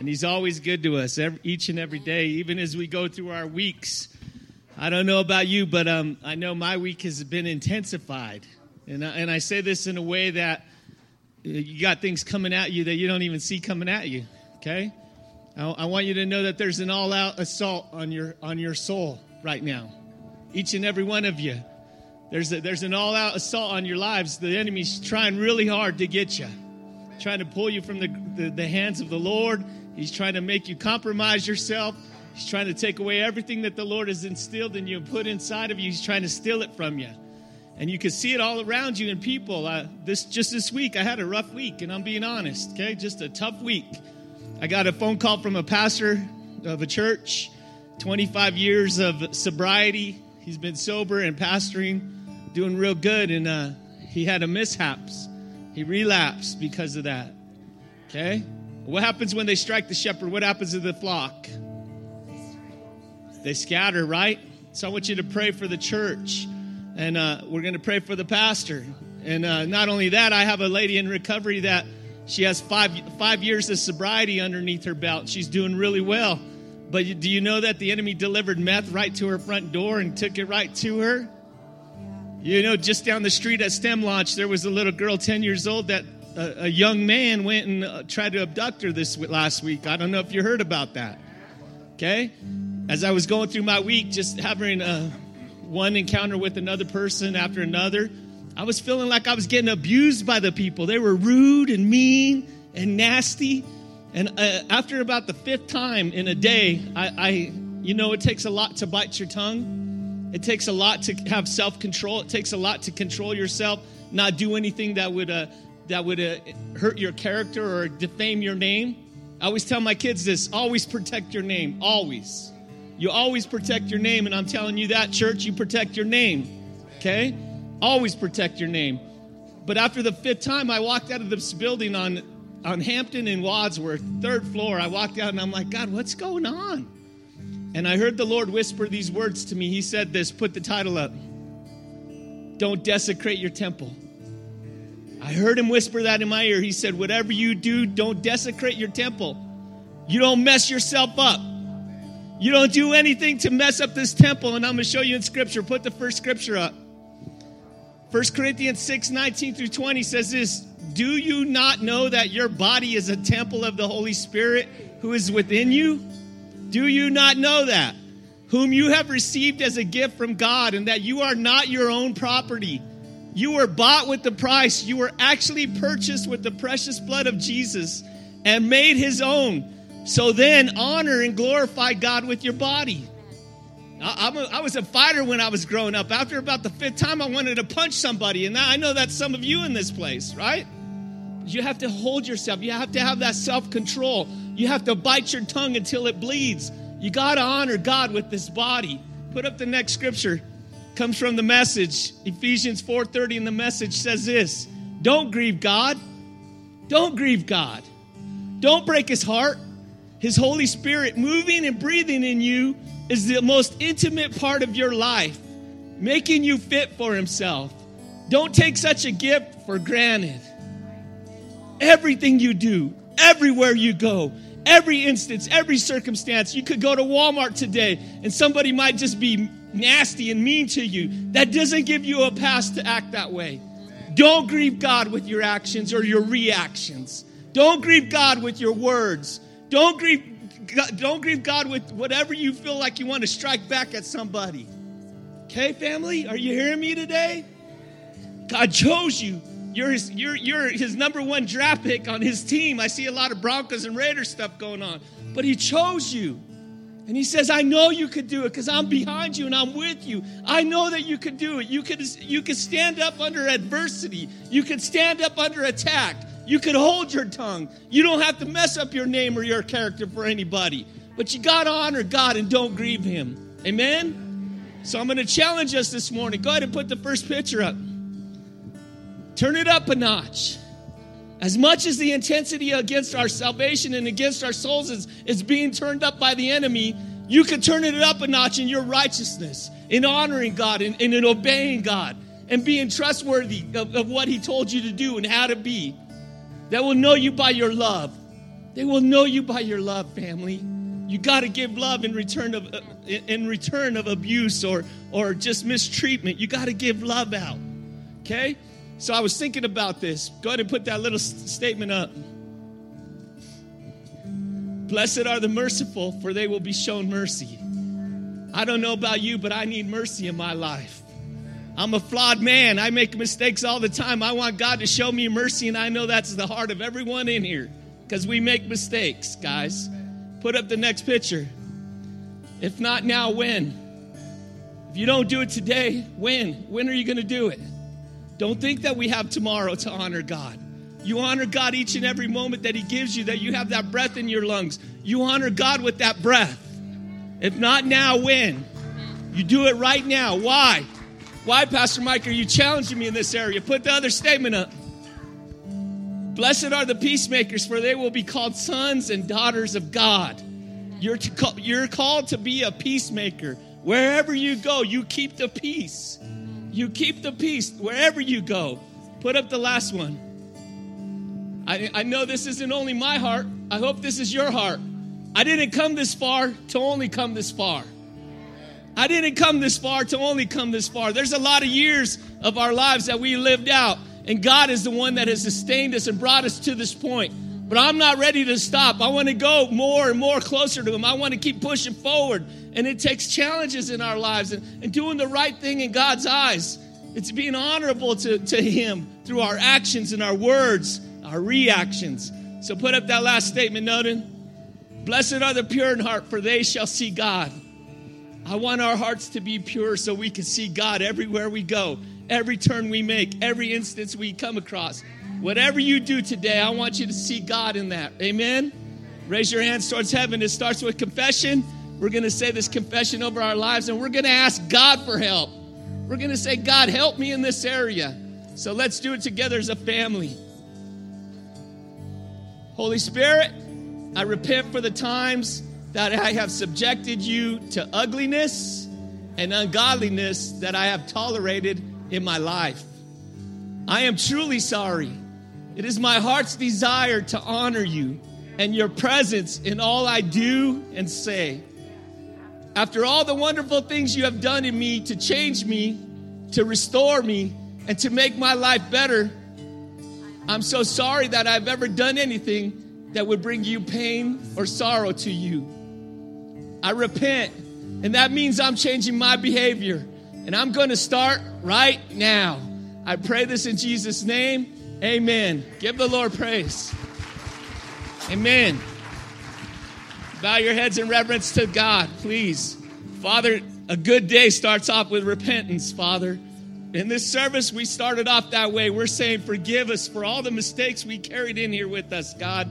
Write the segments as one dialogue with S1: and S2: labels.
S1: And He's always good to us every, each and every day, even as we go through our weeks. I don't know about you, but um, I know my week has been intensified. And I, and I say this in a way that uh, you got things coming at you that you don't even see coming at you, okay? I, I want you to know that there's an all out assault on your, on your soul right now. Each and every one of you. There's, a, there's an all out assault on your lives. The enemy's trying really hard to get you, trying to pull you from the, the, the hands of the Lord. He's trying to make you compromise yourself. He's trying to take away everything that the Lord has instilled in you and put inside of you. He's trying to steal it from you. And you can see it all around you in people. Uh, this just this week, I had a rough week, and I'm being honest. Okay, just a tough week. I got a phone call from a pastor of a church, 25 years of sobriety. He's been sober and pastoring, doing real good, and uh, he had a mishaps. He relapsed because of that. Okay, what happens when they strike the shepherd? What happens to the flock? They scatter, right? So I want you to pray for the church. And uh, we're going to pray for the pastor. And uh, not only that, I have a lady in recovery that she has five, five years of sobriety underneath her belt. She's doing really well. But do you know that the enemy delivered meth right to her front door and took it right to her? You know, just down the street at STEM Launch, there was a little girl, 10 years old, that a, a young man went and uh, tried to abduct her this last week. I don't know if you heard about that. Okay? as I was going through my week, just having uh, one encounter with another person after another, I was feeling like I was getting abused by the people. They were rude and mean and nasty. And uh, after about the fifth time in a day, I, I, you know, it takes a lot to bite your tongue. It takes a lot to have self control. It takes a lot to control yourself, not do anything that would, uh, that would uh, hurt your character or defame your name. I always tell my kids this always protect your name, always. You always protect your name, and I'm telling you that, church, you protect your name. Okay? Always protect your name. But after the fifth time, I walked out of this building on, on Hampden and Wadsworth, third floor. I walked out and I'm like, God, what's going on? And I heard the Lord whisper these words to me. He said this, put the title up. Don't desecrate your temple. I heard him whisper that in my ear. He said, Whatever you do, don't desecrate your temple. You don't mess yourself up. You don't do anything to mess up this temple. And I'm going to show you in scripture. Put the first scripture up. 1 Corinthians 6 19 through 20 says this Do you not know that your body is a temple of the Holy Spirit who is within you? Do you not know that? Whom you have received as a gift from God, and that you are not your own property. You were bought with the price. You were actually purchased with the precious blood of Jesus and made his own. So then, honor and glorify God with your body. I, was a fighter when I was growing up. After about the fifth time, I wanted to punch somebody. And I know that's some of you in this place, right? You have to hold yourself. You have to have that self control. You have to bite your tongue until it bleeds. You got to honor God with this body. Put up the next scripture. Comes from the message. Ephesians 4:30 in the message says this. Don't grieve God. Don't grieve God. Don't break his heart. His Holy Spirit moving and breathing in you is the most intimate part of your life, making you fit for Himself. Don't take such a gift for granted. Everything you do, everywhere you go, every instance, every circumstance, you could go to Walmart today and somebody might just be nasty and mean to you. That doesn't give you a pass to act that way. Don't grieve God with your actions or your reactions. Don't grieve God with your words. Don't grieve, don't grieve God with whatever you feel like you want to strike back at somebody. Okay, family? Are you hearing me today? God chose you. You're his, you're, you're his number one draft pick on his team. I see a lot of Broncos and Raiders stuff going on. But he chose you. And he says, I know you could do it because I'm behind you and I'm with you. I know that you could do it. You could, you could stand up under adversity. You could stand up under attack. You could hold your tongue. You don't have to mess up your name or your character for anybody. But you got to honor God and don't grieve Him. Amen? So I'm going to challenge us this morning. Go ahead and put the first picture up. Turn it up a notch. As much as the intensity against our salvation and against our souls is, is being turned up by the enemy, you can turn it up a notch in your righteousness, in honoring God and, and in obeying God and being trustworthy of, of what He told you to do and how to be They will know you by your love. They will know you by your love, family. You got to give love in return of uh, in return of abuse or or just mistreatment. You got to give love out. Okay? So I was thinking about this. Go ahead and put that little statement up. Blessed are the merciful, for they will be shown mercy. I don't know about you, but I need mercy in my life. I'm a flawed man. I make mistakes all the time. I want God to show me mercy, and I know that's the heart of everyone in here because we make mistakes, guys. Put up the next picture. If not now, when? If you don't do it today, when? When are you going to do it? Don't think that we have tomorrow to honor God. You honor God each and every moment that He gives you, that you have that breath in your lungs. You honor God with that breath. If not now, when? You do it right now. Why? Why, Pastor Mike, are you challenging me in this area? Put the other statement up. Blessed are the peacemakers, for they will be called sons and daughters of God. You're, to, you're called to be a peacemaker. Wherever you go, you keep the peace. You keep the peace wherever you go. Put up the last one. I, I know this isn't only my heart, I hope this is your heart. I didn't come this far to only come this far. I didn't come this far to only come this far. There's a lot of years of our lives that we lived out, and God is the one that has sustained us and brought us to this point. But I'm not ready to stop. I want to go more and more closer to Him. I want to keep pushing forward. And it takes challenges in our lives and, and doing the right thing in God's eyes. It's being honorable to, to Him through our actions and our words, our reactions. So put up that last statement, Noden. Blessed are the pure in heart, for they shall see God. I want our hearts to be pure so we can see God everywhere we go, every turn we make, every instance we come across. Whatever you do today, I want you to see God in that. Amen? Raise your hands towards heaven. It starts with confession. We're going to say this confession over our lives and we're going to ask God for help. We're going to say, God, help me in this area. So let's do it together as a family. Holy Spirit, I repent for the times that I have subjected you to ugliness and ungodliness that I have tolerated in my life. I am truly sorry. It is my heart's desire to honor you and your presence in all I do and say. After all the wonderful things you have done in me to change me, to restore me, and to make my life better, I'm so sorry that I've ever done anything that would bring you pain or sorrow to you. I repent, and that means I'm changing my behavior. And I'm going to start right now. I pray this in Jesus' name. Amen. Give the Lord praise. Amen. Bow your heads in reverence to God, please. Father, a good day starts off with repentance, Father. In this service, we started off that way. We're saying, Forgive us for all the mistakes we carried in here with us, God.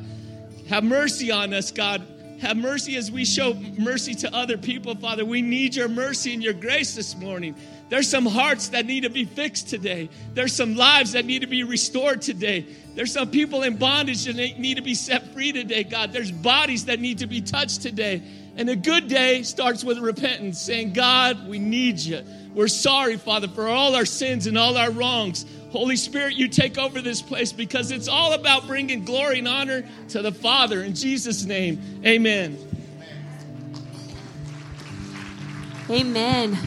S1: Have mercy on us, God. Have mercy as we show mercy to other people, Father. We need your mercy and your grace this morning. There's some hearts that need to be fixed today. There's some lives that need to be restored today. There's some people in bondage that need to be set free today, God. There's bodies that need to be touched today. And a good day starts with repentance, saying, God, we need you. We're sorry, Father, for all our sins and all our wrongs. Holy Spirit, you take over this place because it's all about bringing glory and honor to the Father. In Jesus' name, amen.
S2: Amen.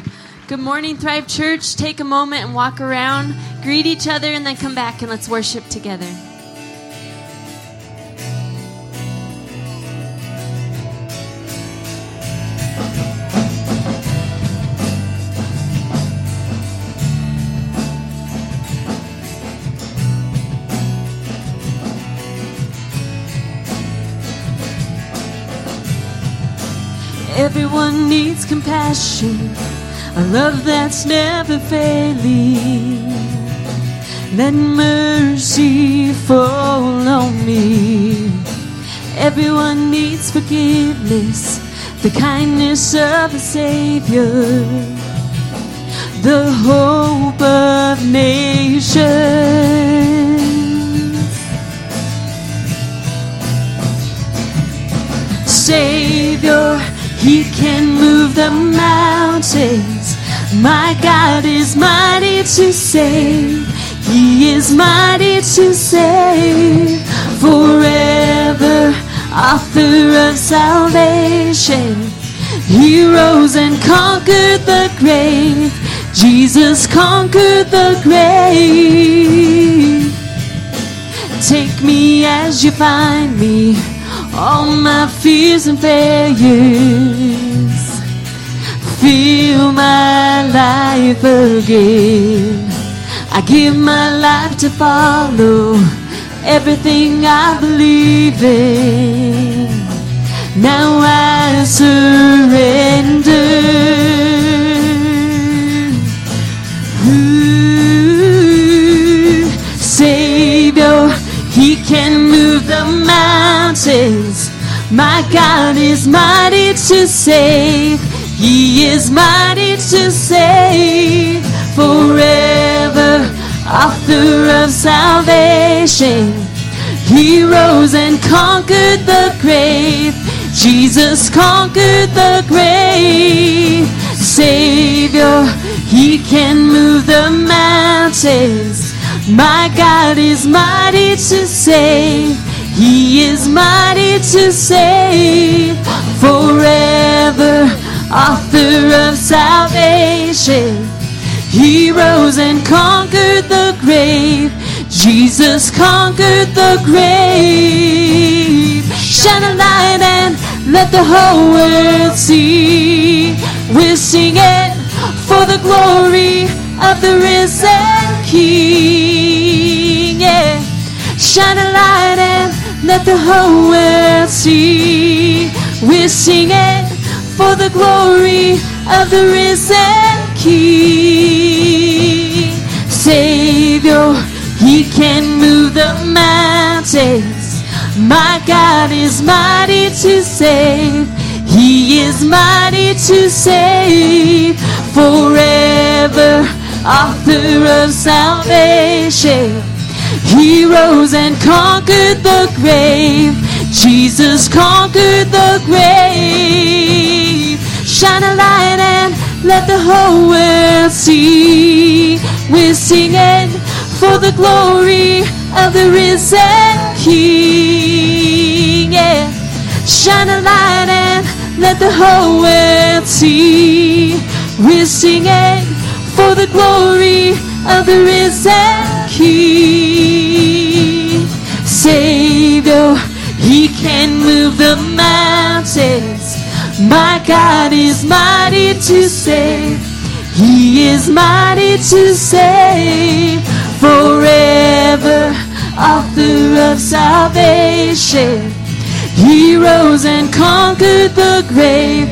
S2: Good morning, Thrive Church. Take a moment and walk around, greet each other, and then come back and let's worship together. Everyone needs compassion, a love that's never failing. Let mercy fall on me. Everyone needs forgiveness, the kindness of a Savior, the hope of nations. Savior he can move the mountains. My God is mighty to save. He is mighty to save. Forever author of salvation. He rose and conquered the grave. Jesus conquered the grave. Take me as you find me, all my fears and failures. Feel my life again. I give my life to follow everything I believe in. Now I surrender. Ooh, Savior, can move the mountains. My God is mighty to save. He is mighty to save forever. Author of salvation. He rose and conquered the grave. Jesus conquered the grave. Savior, He can move the mountains. My God is mighty to save. He is mighty to save forever. Author of salvation. He rose and conquered the grave. Jesus conquered the grave. Shine a light and let the whole world see. We're singing for the glory of the risen King. Yeah. Shine a light and let the whole world see. We're singing for the glory of the risen King. Savior, He can move the mountains. My God is mighty to save. He is mighty to save forever. Author of salvation. He rose and conquered the grave. Jesus conquered the grave. Shine a light and let the whole world see. We're singing for the glory of the risen King. Yeah. Shine a light and let the whole world see. We're singing for the glory of the risen King. Savior, He can move the mountains. My God is mighty to save. He is mighty to save forever. Author of salvation. He rose and conquered the grave.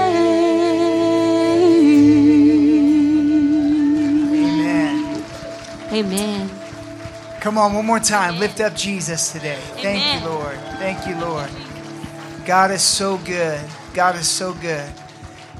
S3: Amen. Come on, one more time. Lift up Jesus today. Thank you, Lord. Thank you, Lord. God is so good. God is so good.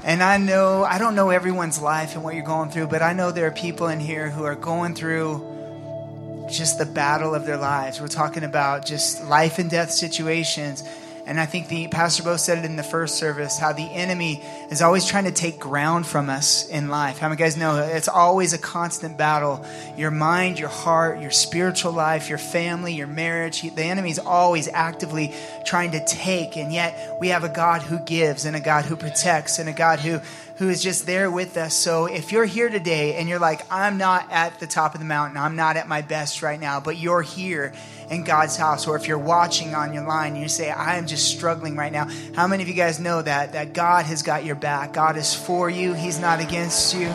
S3: And I know, I don't know everyone's life and what you're going through, but I know there are people in here who are going through just the battle of their lives. We're talking about just life and death situations. And I think the Pastor Bo said it in the first service how the enemy is always trying to take ground from us in life. How many guys know it's always a constant battle? Your mind, your heart, your spiritual life, your family, your marriage. The enemy is always actively trying to take. And yet we have a God who gives and a God who protects and a God who who is just there with us. So if you're here today and you're like, I'm not at the top of the mountain, I'm not at my best right now, but you're here in God's house, or if you're watching on your line and you say, I am just struggling right now, how many of you guys know that that God has got your back? God is for you, He's not against you.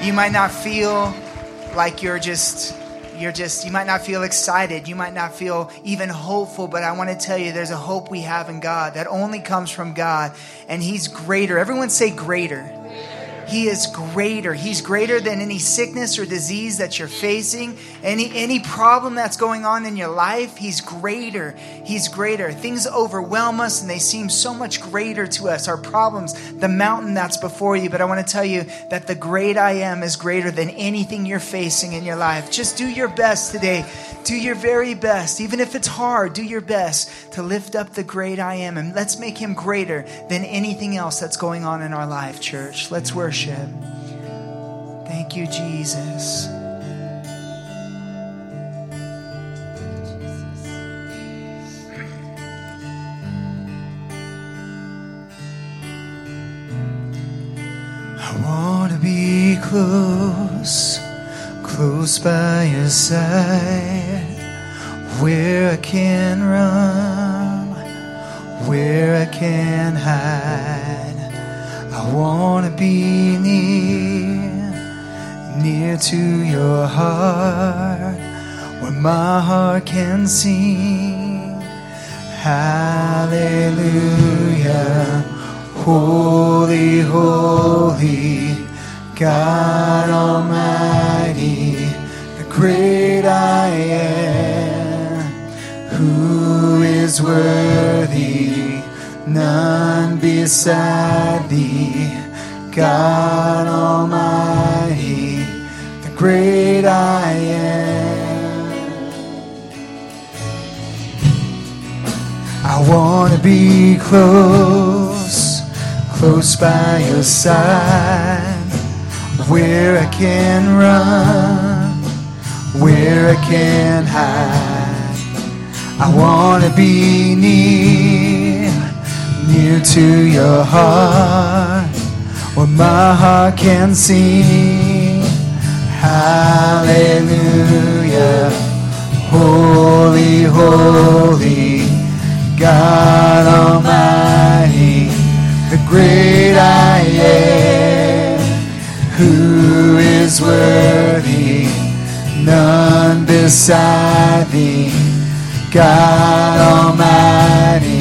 S3: You might not feel like you're just you're just you might not feel excited you might not feel even hopeful but i want to tell you there's a hope we have in god that only comes from god and he's greater everyone say greater He is greater. He's greater than any sickness or disease that you're facing, any any problem that's going on in your life. He's greater. He's greater. Things overwhelm us and they seem so much greater to us. Our problems, the mountain that's before you. But I want to tell you that the great I am is greater than anything you're facing in your life. Just do your best today. Do your very best. Even if it's hard, do your best to lift up the great I am. And let's make him greater than anything else that's going on in our life, church. Let's worship. Thank you, Jesus. I want to be close, close by your side, where I can run, where I can hide. I want to be near, near to your heart, where my heart can sing. Hallelujah. Holy, holy, God Almighty, the great I am, who is worthy, none beside thee, God Almighty, the great I am. I want to be close, close by your side, where I can run, where I can hide. I want to be near, near to your heart, where my heart can see. Hallelujah. Holy, holy, God Almighty, the great I am, who is worthy, none beside thee, God Almighty,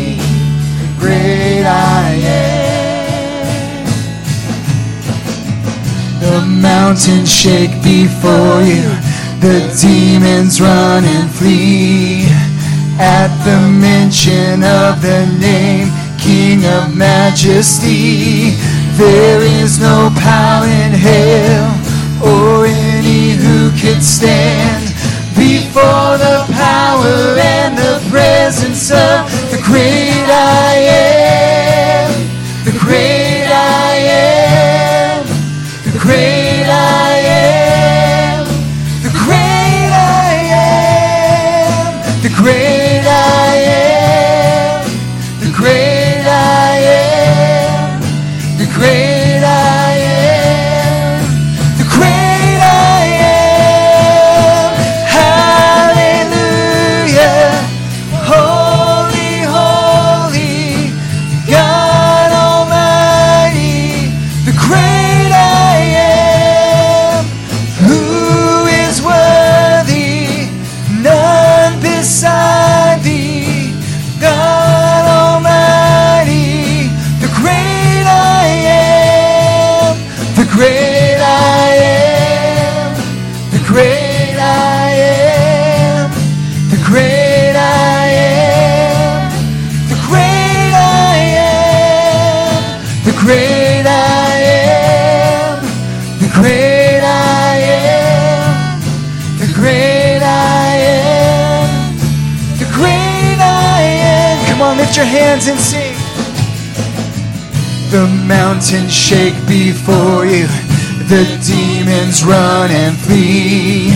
S3: mountains shake before you, the demons run and flee. At the mention of the name, King of Majesty, there is no power in hell or any who could stand before the power and the presence of the great I am, your hands and sing. The mountains shake before you, the demons run and flee.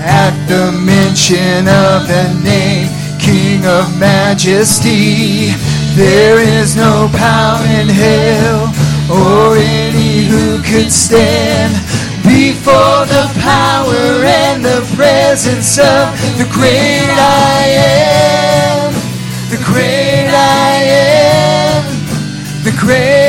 S3: At the mention of the name, King of Majesty, there is no power in hell or any who could stand before the power and the presence of the great I am, the great I am the great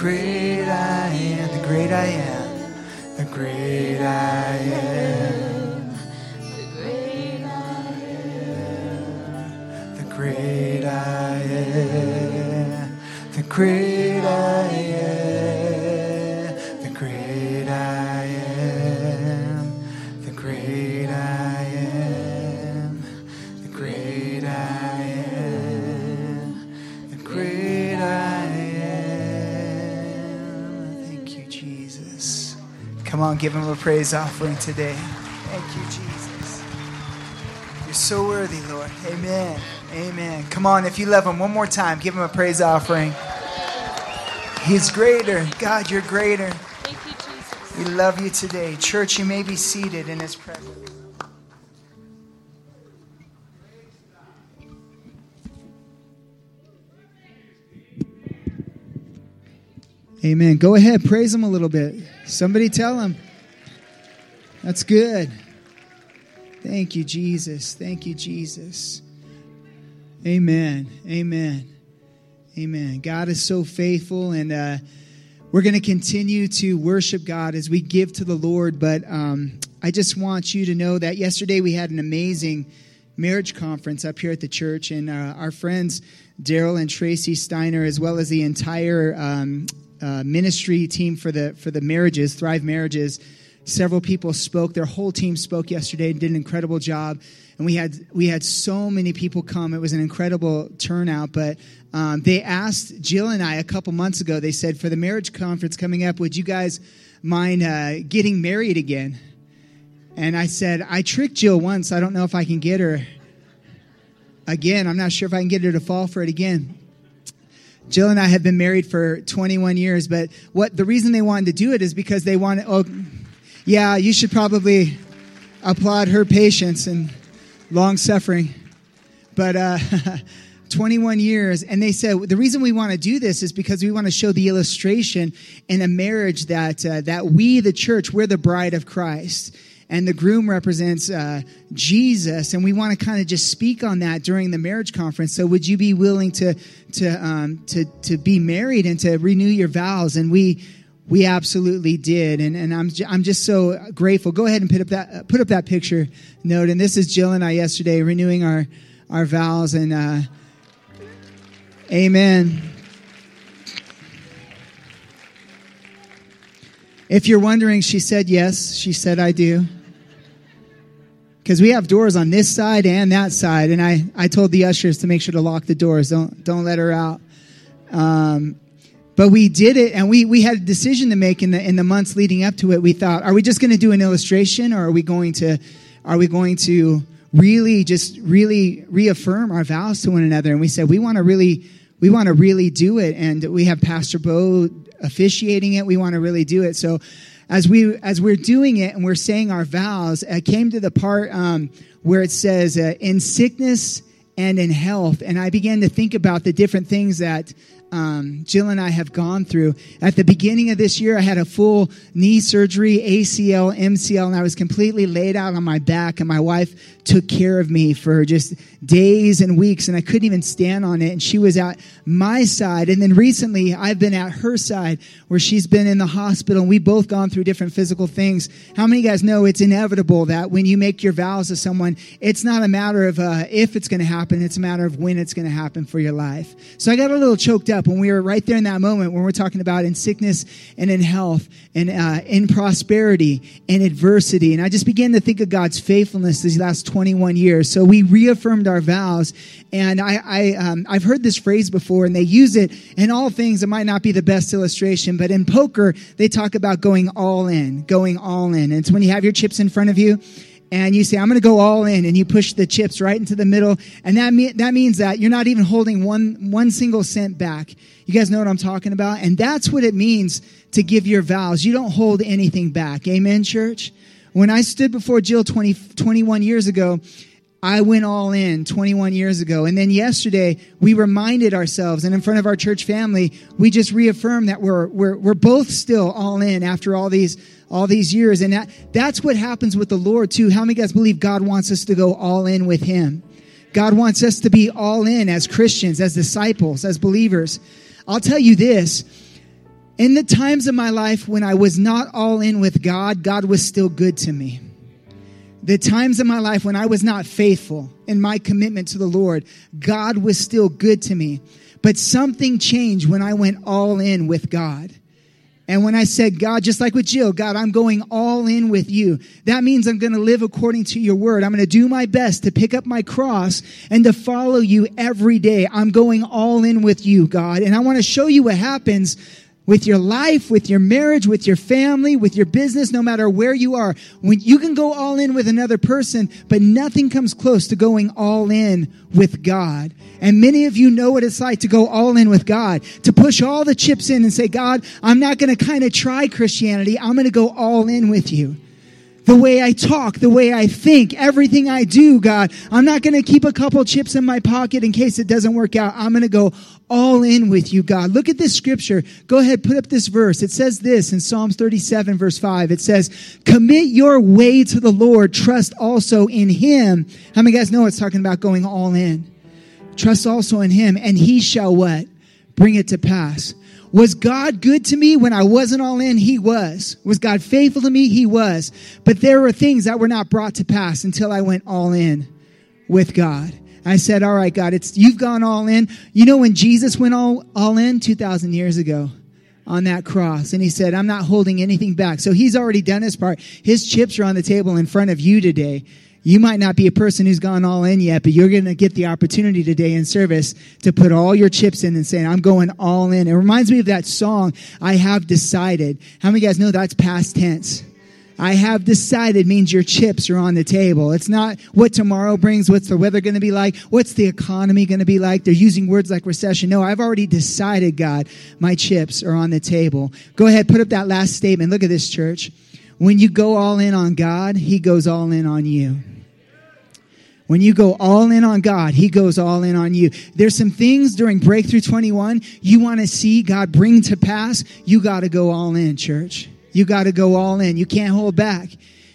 S3: the great I am, the great I am, the great I am. The great I am, the great Come on, give him a praise offering today. Thank you, Jesus. You're so worthy, Lord. Amen. Amen. Come on, if you love him, one more time, give him a praise offering. He's greater. God, you're greater.
S2: Thank you, Jesus.
S3: We love you today. Church, you may be seated in his presence. Amen. Go ahead, praise him a little bit. Somebody tell him. That's good. Thank you, Jesus. Thank you, Jesus. Amen. Amen. Amen. God is so faithful, and uh, we're going to continue to worship God as we give to the Lord. But um, I just want you to know that yesterday we had an amazing marriage conference up here at the church, and uh, our friends Daryl and Tracy Steiner, as well as the entire um, uh, ministry team for the for the marriages, Thrive Marriages. Several people spoke. Their whole team spoke yesterday and did an incredible job. And we had we had so many people come. It was an incredible turnout. But um, they asked Jill and I a couple months ago. They said for the marriage conference coming up, would you guys mind uh, getting married again? And I said I tricked Jill once. I don't know if I can get her again. I'm not sure if I can get her to fall for it again. Jill and I have been married for 21 years, but what the reason they wanted to do it is because they wanted, oh, yeah, you should probably applaud her patience and long suffering. But uh, 21 years, and they said the reason we want to do this is because we want to show the illustration in a marriage that uh, that we, the church, we're the bride of Christ and the groom represents uh, Jesus, and we want to kind of just speak on that during the marriage conference. So, would you be willing to to um, to to be married and to renew your vows? And we we absolutely did, and and I'm I'm just so grateful. Go ahead and put up that uh, put up that picture note. And this is Jill and I yesterday renewing our our vows, and uh, Amen. If you're wondering, she said yes. She said I do because we have doors on this side and that side. And I, I told the ushers to make sure to lock the doors. Don't, don't let her out. Um, but we did it and we, we had a decision to make in the, in the months leading up to it. We thought, are we just going to do an illustration or are we going to, are we going to really just really reaffirm our vows to one another? And we said, we want to really, we want to really do it. And we have Pastor Bo officiating it. We want to really do it. So as we as we're doing it and we're saying our vows, I came to the part um, where it says, uh, "In sickness and in health," and I began to think about the different things that um, Jill and I have gone through. At the beginning of this year, I had a full knee surgery, ACL, MCL, and I was completely laid out on my back. And my wife took care of me for just days and weeks, and I couldn't even stand on it. And she was at my side. And then recently, I've been at her side where she's been in the hospital, and we've both gone through different physical things. How many guys know it's inevitable that when you make your vows to someone, it's not a matter of uh, if it's going to happen, it's a matter of when it's going to happen for your life. So I got a little choked up up when we were right there in that moment when we're talking about in sickness and in health and uh, in prosperity and adversity. And I just began to think of God's faithfulness these last 21 years. So we reaffirmed our vows. And I, I, um, I've heard this phrase before, and they use it in all things. It might not be the best illustration, but in poker, they talk about going all in, going all in. And it's when you have your chips in front of you and you say, I'm going to go all in, and you push the chips right into the middle, and that, that means that you're not even holding one, one single cent back. You guys know what I'm talking about? And that's what it means to give your vows. You don't hold anything back. Amen, church? When I stood before Jill 20, 21 years ago, I went all in 21 years ago. And then yesterday, we reminded ourselves, and in front of our church family, we just reaffirmed that we're, we're, we're both still all in after all these, all these years. And that, that's what happens with the Lord, too. How many guys believe God wants us to go all in with Him? God wants us to be all in as Christians, as disciples, as believers. I'll tell you this. In the times of my life when I was not all in with God, God was still good to me the times in my life when I was not faithful in my commitment to the Lord, God was still good to me. But something changed when I went all in with God. And when I said, God, just like with Jill, God, I'm going all in with you. That means I'm going to live according to your word. I'm going to do my best to pick up my cross and to follow you every day. I'm going all in with you, God. And I want to show you what happens with your life, with your marriage, with your family, with your business, no matter where you are. When you can go all in with another person, but nothing comes close to going all in with God. And many of you know what it's like to go all in with God, to push all the chips in and say, God, I'm not going to kind of try Christianity. I'm going to go all in with you the way I talk, the way I think, everything I do, God. I'm not going to keep a couple chips in my pocket in case it doesn't work out. I'm going to go all in with you, God. Look at this scripture. Go ahead, put up this verse. It says this in Psalms 37 verse 5. It says, commit your way to the Lord. Trust also in him. How many guys know it's talking about going all in? Trust also in him and he shall what? Bring it to pass. Was God good to me when I wasn't all in? He was. Was God faithful to me? He was. But there were things that were not brought to pass until I went all in with God. I said, all right, God, it's, you've gone all in. You know, when Jesus went all, all in 2,000 years ago on that cross and he said, I'm not holding anything back. So he's already done his part. His chips are on the table in front of you today. You might not be a person who's gone all in yet, but you're going to get the opportunity today in service to put all your chips in and say, I'm going all in. It reminds me of that song, I have decided. How many of you guys know that's past tense? I have decided means your chips are on the table. It's not what tomorrow brings, what's the weather going to be like, what's the economy going to be like. They're using words like recession. No, I've already decided, God, my chips are on the table. Go ahead, put up that last statement. Look at this, church. When you go all in on God, He goes all in on you. When you go all in on God, He goes all in on you. There's some things during Breakthrough 21 you want to see God bring to pass. You got to go all in, church. You got to go all in. You can't hold back.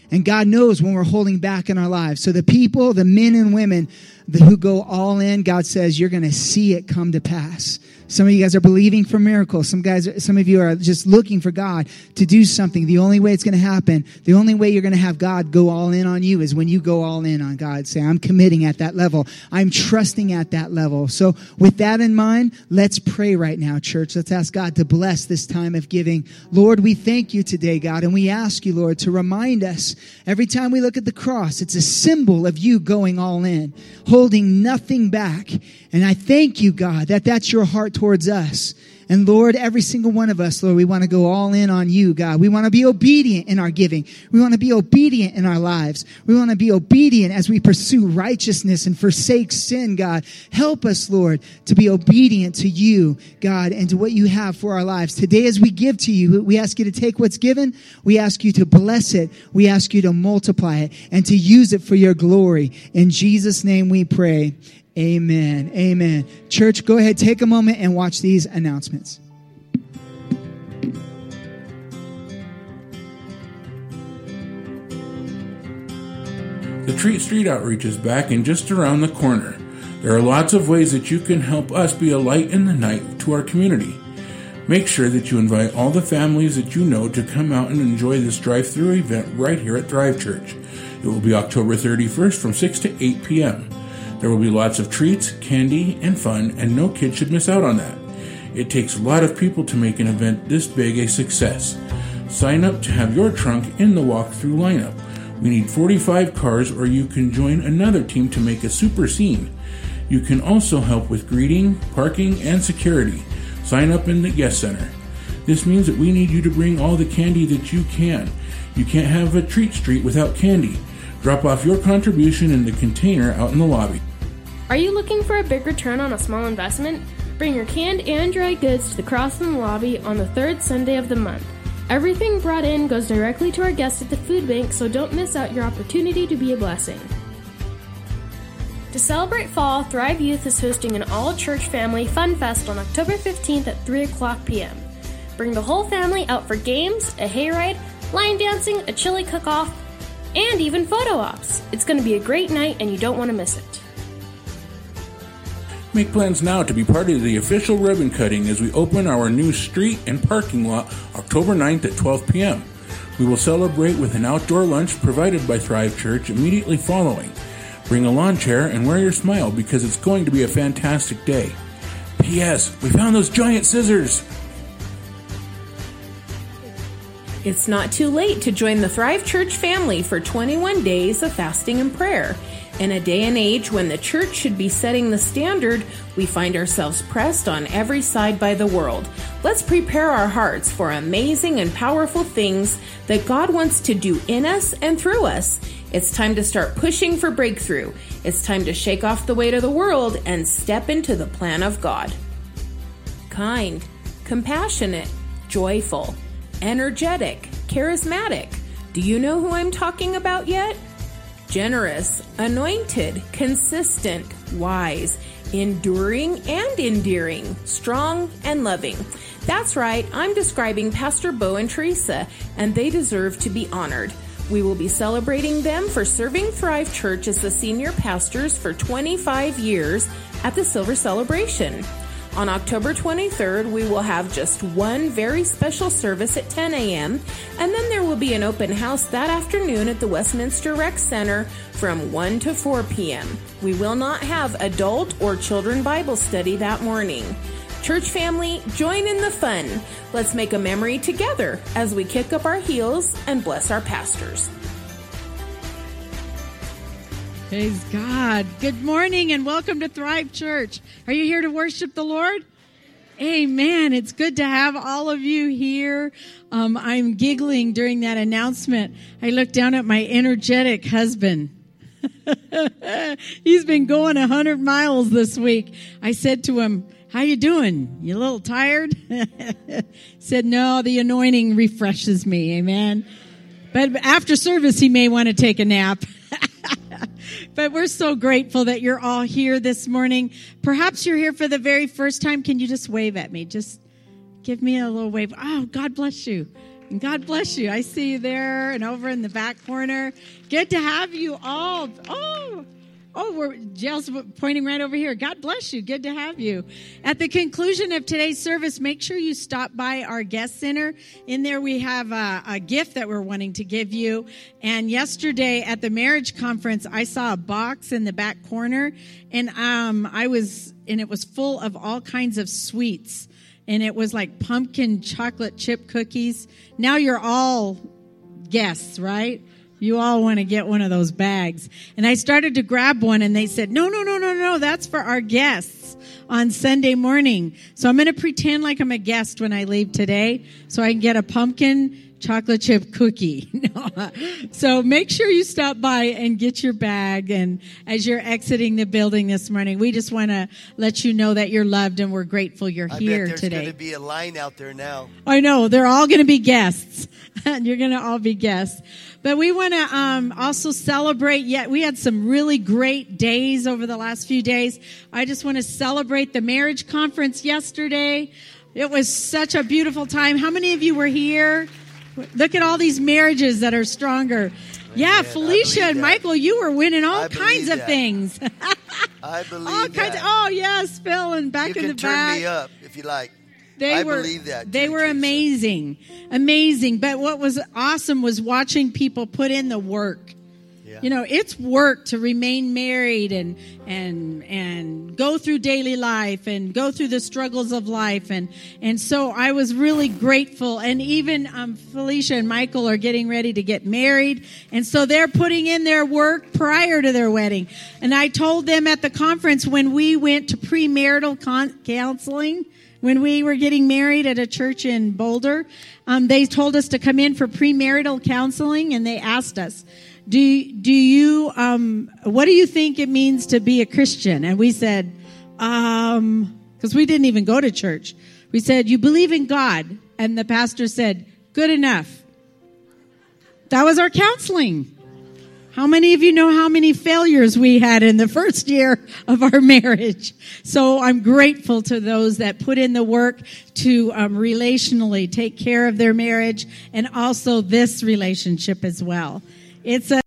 S3: And God knows when we're holding back in our lives. So the people, the men and women who go all in, God says, you're going to see it come to pass. Some of you guys are believing for miracles. Some guys, some of you are just looking for God to do something. The only way it's going to happen, the only way you're going to have God go all in on you is when you go all in on God. Say, I'm committing at that level. I'm trusting at that level. So with that in mind, let's pray right now, church. Let's ask God to bless this time of giving. Lord, we thank you today, God, and we ask you, Lord, to remind us every time we look at the cross, it's a symbol of you going all in, holding nothing back. And I thank you, God, that that's your heart towards us. And Lord, every single one of us, Lord, we want to go all in on you, God. We want to be obedient in our giving. We want to be obedient in our lives. We want to be obedient as we pursue righteousness and forsake sin, God. Help us, Lord, to be obedient to you, God, and to what you have for our lives. Today, as we give to you, we ask you to take what's given. We ask you to bless it. We ask you to multiply it and to use it for your glory. In Jesus' name we pray. Amen. Amen. Church, go ahead, take a moment and watch these announcements.
S4: The Treat Street Outreach is back and just around the corner. There are lots of ways that you can help us be a light in the night to our community. Make sure that you invite all the families that you know to come out and enjoy this drive through event right here at Thrive Church. It will be October 31st from 6 to 8 p.m. There will be lots of treats, candy, and fun, and no kid should miss out on that. It takes a lot of people to make an event this big a success. Sign up to have your trunk in the walkthrough lineup. We need 45 cars, or you can join another team to make a super scene. You can also help with greeting, parking, and security. Sign up in the guest center. This means that we need you to bring all the candy that you can. You can't have a treat street without candy. Drop off your contribution in the container out in the lobby.
S5: Are you looking for a big return on a small investment? Bring your canned and dry goods to the cross in lobby on the third Sunday of the month. Everything brought in goes directly to our guests at the food bank, so don't miss out your opportunity to be a blessing. To celebrate fall, Thrive Youth is hosting an all church family fun fest on October 15th at 3 o'clock p.m. Bring the whole family out for games, a hayride, line dancing, a chili cook off, and even photo ops. It's going to be a great night and you don't want to miss it.
S4: Make plans now to be part of the official ribbon cutting as we open our new street and parking lot October 9th at 12 p.m. We will celebrate with an outdoor lunch provided by Thrive Church immediately following. Bring a lawn chair and wear your smile because it's going to be a fantastic day. P.S. We found those giant scissors!
S6: It's not too late to join the Thrive Church family for 21 days of fasting and prayer. In a day and age when the church should be setting the standard, we find ourselves pressed on every side by the world. Let's prepare our hearts for amazing and powerful things that God wants to do in us and through us. It's time to start pushing for breakthrough. It's time to shake off the weight of the world and step into the plan of God. Kind, compassionate, joyful, energetic, charismatic. Do you know who I'm talking about yet? Generous, anointed, consistent, wise, enduring and endearing, strong and loving. That's right, I'm describing Pastor Bo and Teresa, and they deserve to be honored. We will be celebrating them for serving Thrive Church as the senior pastors for 25 years at the Silver Celebration. On October 23rd, we will have just one very special service at 10 a.m., and then there will be an open house that afternoon at the Westminster Rec Center from 1 to 4 p.m. We will not have adult or children Bible study that morning. Church family, join in the fun. Let's make a memory together as we kick up our heels and bless our pastors.
S7: Praise God. Good morning and welcome to Thrive Church. Are you here to worship the Lord? Amen. It's good to have all of you here. Um, I'm giggling during that announcement. I looked down at my energetic husband. He's been going a hundred miles this week. I said to him, how you doing? You a little tired? said, no, the anointing refreshes me. Amen. But after service, he may want to take a nap. but we're so grateful that you're all here this morning. Perhaps you're here for the very first time. Can you just wave at me? Just give me a little wave. Oh, God bless you. And God bless you. I see you there and over in the back corner. Good to have you all. Oh, Oh, we're Jill's pointing right over here. God bless you. Good to have you. At the conclusion of today's service, make sure you stop by our guest center. In there, we have a, a gift that we're wanting to give you. And yesterday at the marriage conference, I saw a box in the back corner, and um, I was, and it was full of all kinds of sweets, and it was like pumpkin chocolate chip cookies. Now you're all guests, right? You all want to get one of those bags. And I started to grab one and they said, no, no, no, no, no, that's for our guests on Sunday morning. So I'm going to pretend like I'm a guest when I leave today so I can get a pumpkin chocolate chip cookie. so make sure you stop by and get your bag. And as you're exiting the building this morning, we just want to let you know that you're loved and we're grateful you're
S8: I
S7: here
S8: bet there's
S7: today.
S8: going to be a line out there now.
S7: I know they're all going to be guests. you're going to all be guests. But we want to um, also celebrate. Yet we had some really great days over the last few days. I just want to celebrate the marriage conference yesterday. It was such a beautiful time. How many of you were here? Look at all these marriages that are stronger. Yeah, Felicia and
S8: that.
S7: Michael, you were winning all kinds of
S8: that.
S7: things.
S8: I believe
S7: all kinds.
S8: that.
S7: Of, oh yes, Phil, and back
S8: you
S7: in
S8: can
S7: the
S8: turn
S7: back.
S8: me up if you like.
S7: They
S8: I
S7: were,
S8: believe that.
S7: They were
S8: Teresa.
S7: amazing, amazing. But what was awesome was watching people put in the work.
S8: Yeah.
S7: You know, it's work to remain married and and and go through daily life and go through the struggles of life and and so I was really grateful. And even um, Felicia and Michael are getting ready to get married, and so they're putting in their work prior to their wedding. And I told them at the conference when we went to premarital con- counseling when we were getting married at a church in Boulder, um, they told us to come in for premarital counseling, and they asked us, "Do do you um, what do you think it means to be a Christian?" And we said, um, because we didn't even go to church. We said, "You believe in God," and the pastor said, "Good enough." That was our counseling. How many of you know how many failures we had in the first year of our marriage? So I'm grateful to those that put in the work to um, relationally take care of their marriage and also this relationship as well. It's a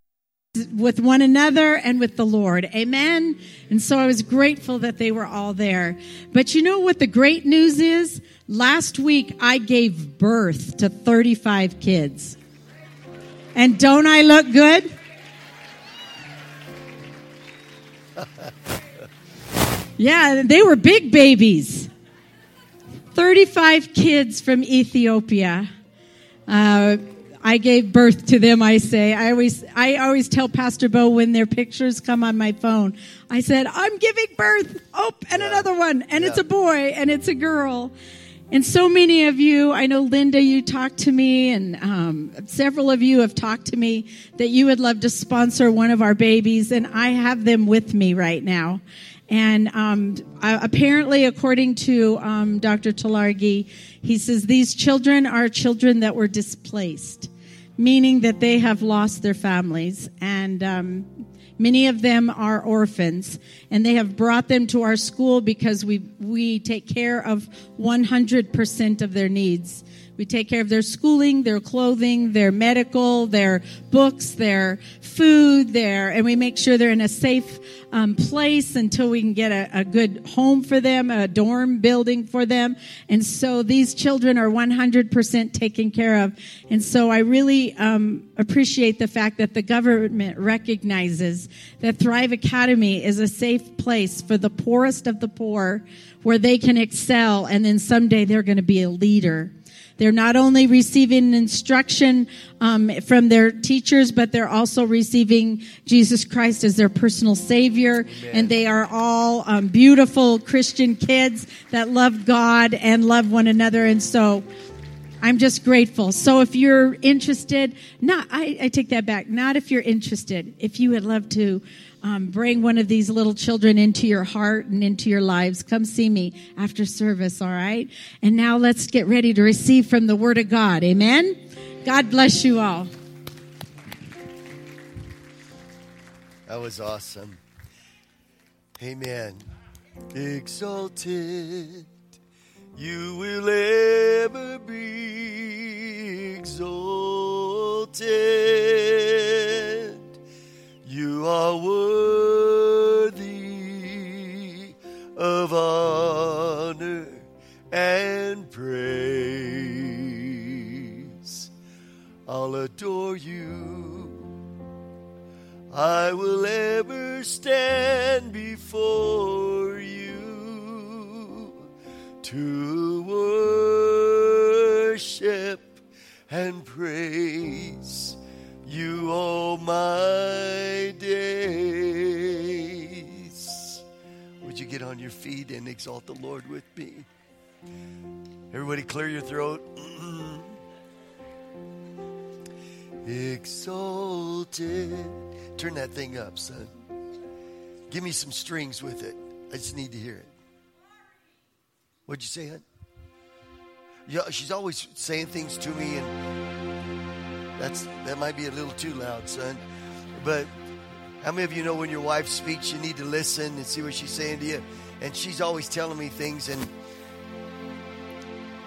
S7: with one another and with the Lord. Amen. And so I was grateful that they were all there. But you know what the great news is? Last week I gave birth to 35 kids. And don't I look good? Yeah, they were big babies. 35 kids from Ethiopia. Uh, I gave birth to them, I say. I always, I always tell Pastor Bo when their pictures come on my phone, I said, I'm giving birth. Oh, and another one. And it's a boy and it's a girl. And so many of you, I know Linda, you talked to me, and um, several of you have talked to me that you would love to sponsor one of our babies, and I have them with me right now. And um, apparently, according to um, Dr. Talargi, he says these children are children that were displaced, meaning that they have lost their families. And um, many of them are orphans. And they have brought them to our school because we, we take care of 100% of their needs. We take care of their schooling, their clothing, their medical, their books, their food, their, and we make sure they're in a safe um, place until we can get a, a good home for them, a dorm building for them. And so these children are 100% taken care of. And so I really um, appreciate the fact that the government recognizes that Thrive Academy is a safe place for the poorest of the poor where they can excel and then someday they're going to be a leader. They're not only receiving instruction um, from their teachers, but they're also receiving Jesus Christ as their personal Savior. And they are all um, beautiful Christian kids that love God and love one another. And so I'm just grateful. So if you're interested, not, I, I take that back. Not if you're interested. If you would love to um, bring one of these little children into your heart and into your lives, come see me after service, all right? And now let's get ready to receive from the Word of God. Amen? God bless you all.
S8: That was awesome. Amen. Exalted, you will ever be exalted. You are worthy of honor and praise. I'll adore you. I will ever stand before you to worship and praise you all my days. Would you get on your feet and exalt the Lord with me? Everybody, clear your throat. Exalted. Turn that thing up, son. Give me some strings with it. I just need to hear it. What'd you say, hon? Yeah, she's always saying things to me, and that's that might be a little too loud, son. But how many of you know when your wife speaks, you need to listen and see what she's saying to you? And she's always telling me things, and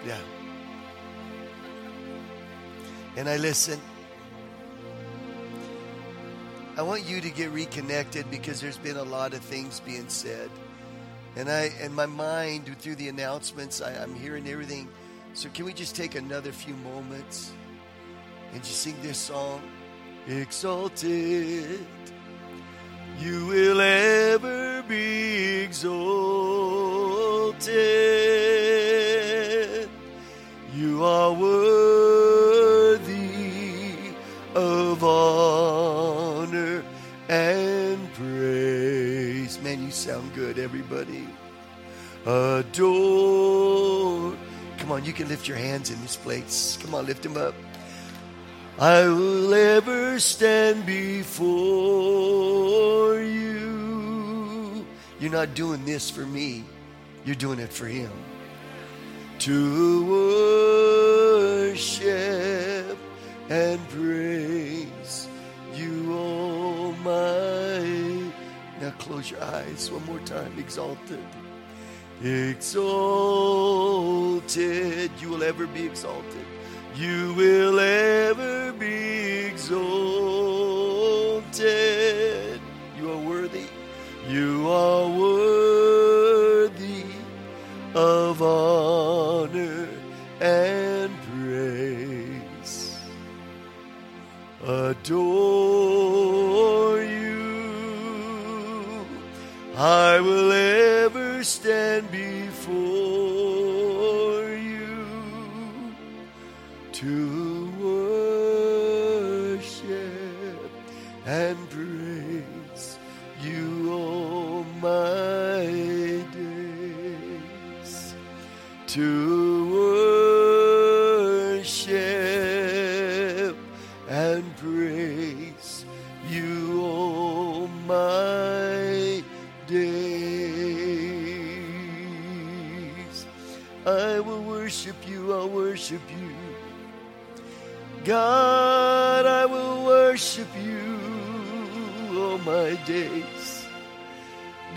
S8: yeah. And I listen. I want you to get reconnected because there's been a lot of things being said. And I and my mind through the announcements, I, I'm hearing everything. So can we just take another few moments and you sing this song? Exalted, you will ever be exalted. You are worthy of honor and praise. Man, you sound good, everybody. Adore. Come on, you can lift your hands in this place. Come on, lift them up. I will ever stand before you. You're not doing this for me, you're doing it for Him. To worship and praise you, my. Now close your eyes one more time, exalted. Exalted, you will ever be exalted. You will ever be exalted. You are worthy. You are worthy of honor and praise. Adore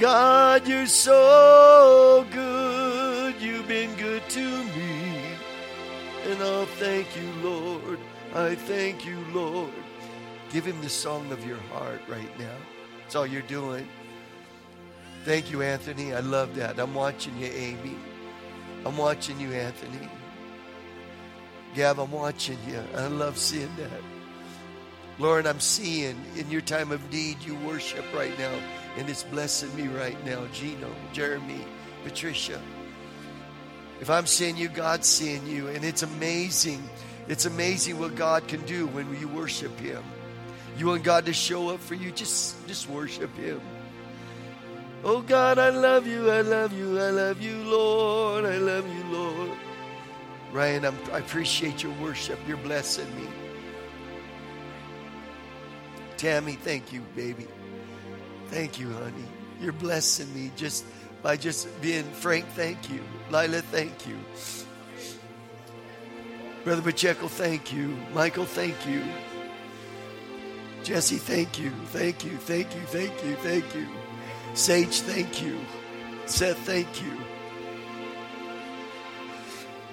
S8: God, you're so good. You've been good to me. And I'll thank you, Lord. I thank you, Lord. Give him the song of your heart right now. That's all you're doing. Thank you, Anthony. I love that. I'm watching you, Amy. I'm watching you, Anthony. Gav, I'm watching you. I love seeing that. Lord, I'm seeing in your time of need you worship right now, and it's blessing me right now. Gino, Jeremy, Patricia. If I'm seeing you, God's seeing you. And it's amazing. It's amazing what God can do when you worship Him. You want God to show up for you, just, just worship Him. Oh God, I love you, I love you, I love you, Lord, I love you, Lord. Ryan, I'm, I appreciate your worship. You're blessing me. Tammy, thank you, baby. Thank you, honey. You're blessing me just by just being frank. Thank you. Lila, thank you. Brother Pacheco, thank you. Michael, thank you. Jesse, thank you. Thank you. Thank you. Thank you. Thank you. Sage, thank you. Seth, thank you.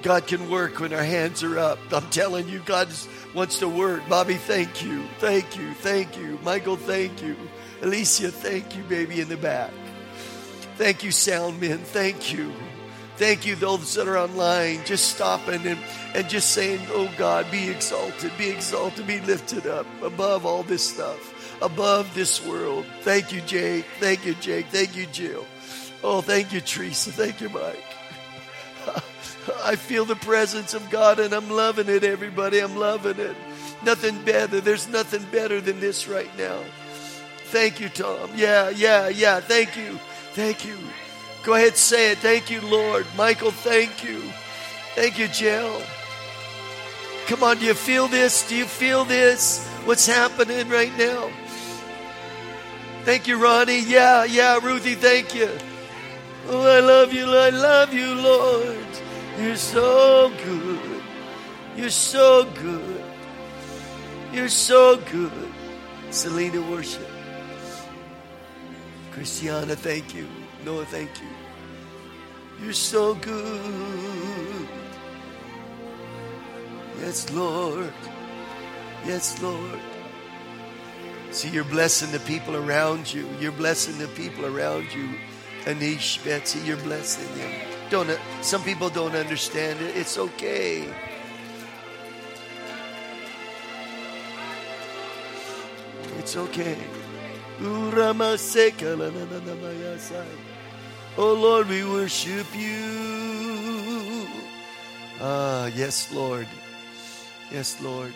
S8: God can work when our hands are up. I'm telling you, God wants to work. Bobby, thank you. Thank you. Thank you. Michael, thank you. Alicia, thank you, baby, in the back. Thank you, sound men. Thank you. Thank you, those that are online, just stopping and, and just saying, Oh God, be exalted, be exalted, be lifted up above all this stuff, above this world. Thank you, Jake. Thank you, Jake. Thank you, Jill. Oh, thank you, Teresa. Thank you, Mike. I feel the presence of God and I'm loving it, everybody. I'm loving it. Nothing better. There's nothing better than this right now. Thank you, Tom. Yeah, yeah, yeah. Thank you. Thank you. Go ahead, say it. Thank you, Lord. Michael, thank you. Thank you, Jill. Come on, do you feel this? Do you feel this? What's happening right now? Thank you, Ronnie. Yeah, yeah, Ruthie, thank you. Oh, I love you. I love you, Lord. You're so good. You're so good. You're so good. Selena, worship. Christiana, thank you. Noah, thank you. You're so good. Yes, Lord. Yes, Lord. See, you're blessing the people around you. You're blessing the people around you. Anish, Betsy, you're blessing them. Don't uh, some people don't understand it. It's okay. It's okay. Oh Lord, we worship you. Ah, yes, Lord. Yes, Lord.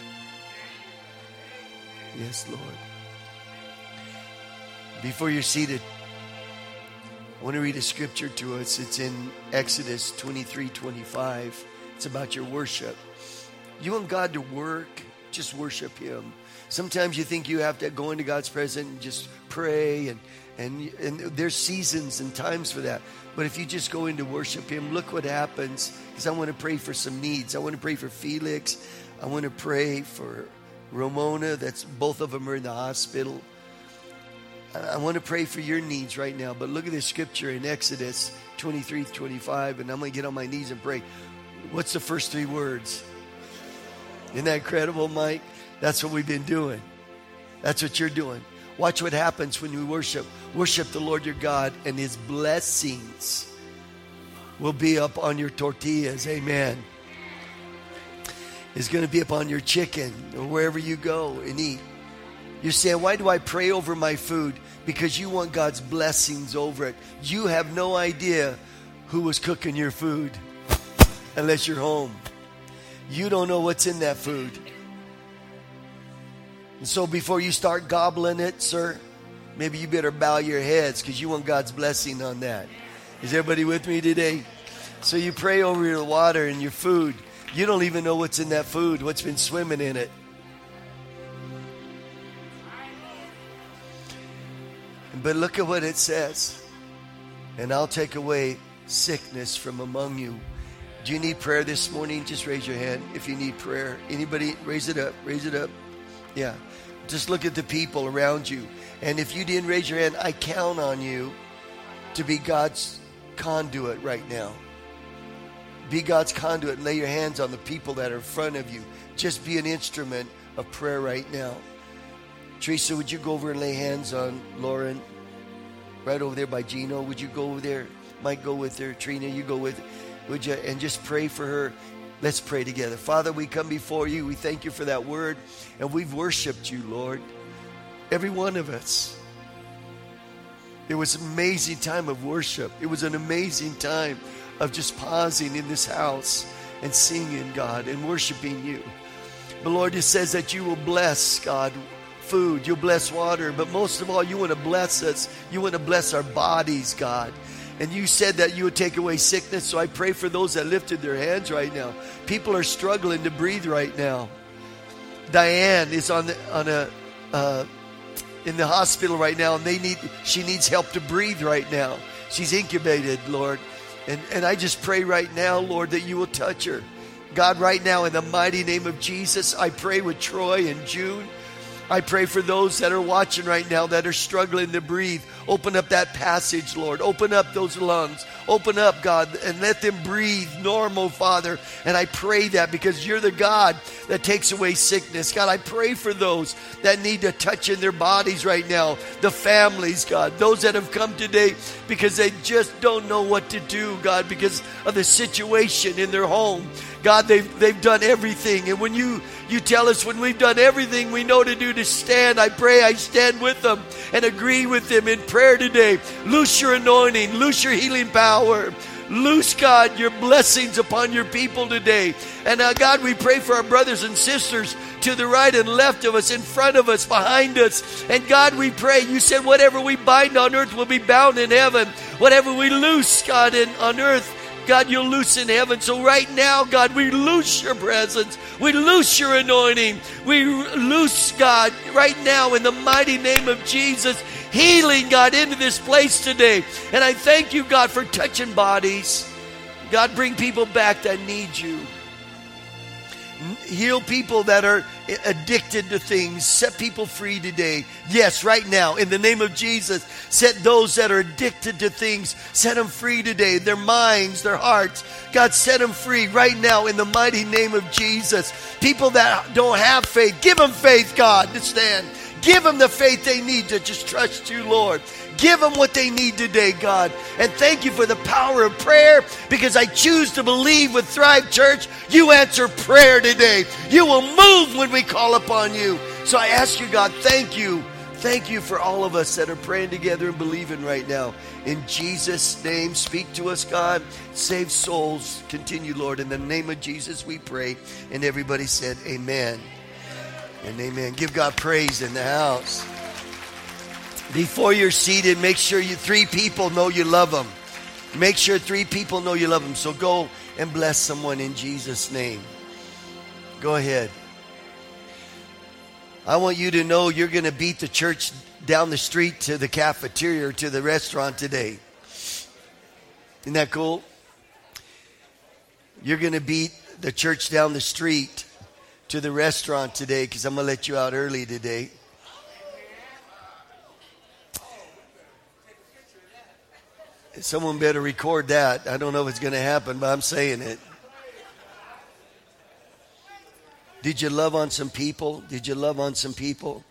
S8: Yes, Lord. Before you're seated, I want to read a scripture to us. It's in Exodus 23 25. It's about your worship. You want God to work, just worship Him. Sometimes you think you have to go into God's presence and just pray, and, and, and there's seasons and times for that. But if you just go in to worship Him, look what happens. Because I want to pray for some needs. I want to pray for Felix. I want to pray for Ramona. That's both of them are in the hospital. I want to pray for your needs right now, but look at this scripture in Exodus 23 25, and I'm going to get on my knees and pray. What's the first three words? Isn't that incredible, Mike? That's what we've been doing. That's what you're doing. Watch what happens when we worship. Worship the Lord your God, and his blessings will be up on your tortillas. Amen. Is going to be up on your chicken or wherever you go and eat. You're saying, why do I pray over my food? Because you want God's blessings over it. You have no idea who was cooking your food unless you're home. You don't know what's in that food. And so before you start gobbling it, sir, maybe you better bow your heads because you want God's blessing on that. Is everybody with me today? So you pray over your water and your food. You don't even know what's in that food, what's been swimming in it. But look at what it says. And I'll take away sickness from among you. Do you need prayer this morning? Just raise your hand if you need prayer. Anybody, raise it up. Raise it up. Yeah. Just look at the people around you. And if you didn't raise your hand, I count on you to be God's conduit right now. Be God's conduit and lay your hands on the people that are in front of you. Just be an instrument of prayer right now. Teresa, would you go over and lay hands on Lauren? Right over there by Gino. Would you go over there? Mike, go with her. Trina, you go with Would you? And just pray for her. Let's pray together. Father, we come before you. We thank you for that word. And we've worshiped you, Lord. Every one of us. It was an amazing time of worship. It was an amazing time of just pausing in this house and singing, God, and worshiping you. But Lord, it says that you will bless, God, food, you'll bless water, but most of all, you want to bless us. You want to bless our bodies, God. And you said that you would take away sickness, so I pray for those that lifted their hands right now. People are struggling to breathe right now. Diane is on the, on a uh, in the hospital right now, and they need she needs help to breathe right now. She's incubated, Lord, and and I just pray right now, Lord, that you will touch her. God, right now, in the mighty name of Jesus, I pray with Troy and June. I pray for those that are watching right now that are struggling to breathe. Open up that passage, Lord. Open up those lungs. Open up, God, and let them breathe normal, Father. And I pray that because you're the God that takes away sickness. God, I pray for those that need to touch in their bodies right now. The families, God. Those that have come today because they just don't know what to do, God, because of the situation in their home. God, they've, they've done everything. And when you, you tell us when we've done everything we know to do to stand, I pray I stand with them and agree with them in prayer today. Loose your anointing, loose your healing power. Loose, God, your blessings upon your people today. And uh, God, we pray for our brothers and sisters to the right and left of us, in front of us, behind us. And God, we pray, you said, whatever we bind on earth will be bound in heaven. Whatever we loose, God, in, on earth God, you'll loose in heaven. So right now, God, we loose your presence. We loose your anointing. We loose, God, right now in the mighty name of Jesus, healing, God, into this place today. And I thank you, God, for touching bodies. God, bring people back that need you. Heal people that are addicted to things. Set people free today. Yes, right now, in the name of Jesus, set those that are addicted to things, set them free today. Their minds, their hearts. God, set them free right now in the mighty name of Jesus. People that don't have faith, give them faith, God, to stand. Give them the faith they need to just trust you, Lord. Give them what they need today, God. And thank you for the power of prayer because I choose to believe with Thrive Church, you answer prayer today. You will move when we call upon you. So I ask you, God, thank you. Thank you for all of us that are praying together and believing right now. In Jesus' name, speak to us, God. Save souls. Continue, Lord. In the name of Jesus, we pray. And everybody said, Amen. And amen. Give God praise in the house. Before you're seated, make sure you three people know you love them. Make sure three people know you love them. So go and bless someone in Jesus' name. Go ahead. I want you to know you're going to beat the church down the street to the cafeteria or to the restaurant today. Isn't that cool? You're going to beat the church down the street to the restaurant today because I'm going to let you out early today. Someone better record that. I don't know if it's going to happen, but I'm saying it. Did you love on some people? Did you love on some people?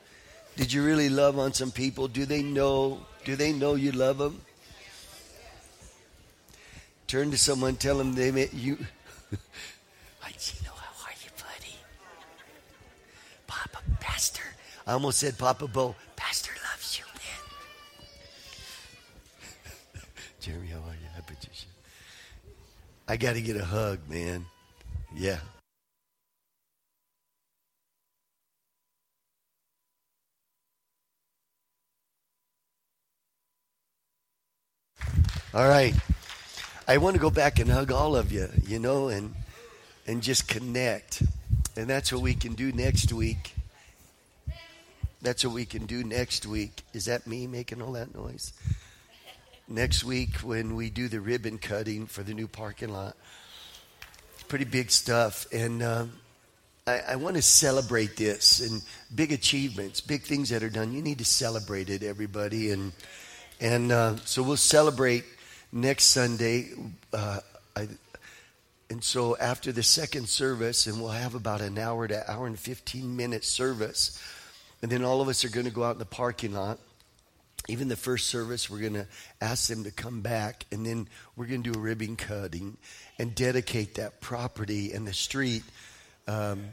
S8: Did you really love on some people? Do they know? Do they know you love them? Turn to someone, tell them they met you. I know how are you, buddy? Papa Pastor. I almost said Papa Bo. Pastor loves you, man. Jeremy, how are you? I bet you should. I got to get a hug, man. Yeah. All right. I want to go back and hug all of you, you know, and and just connect. And that's what we can do next week. That's what we can do next week. Is that me making all that noise? Next week when we do the ribbon cutting for the new parking lot. Pretty big stuff. And um, I, I want to celebrate this and big achievements, big things that are done. You need to celebrate it, everybody. And and uh, so we'll celebrate next Sunday. Uh, I, and so after the second service, and we'll have about an hour to hour and 15 minute service. And then all of us are going to go out in the parking lot. Even the first service, we're going to ask them to come back. And then we're going to do a ribbon cutting and dedicate that property and the street um,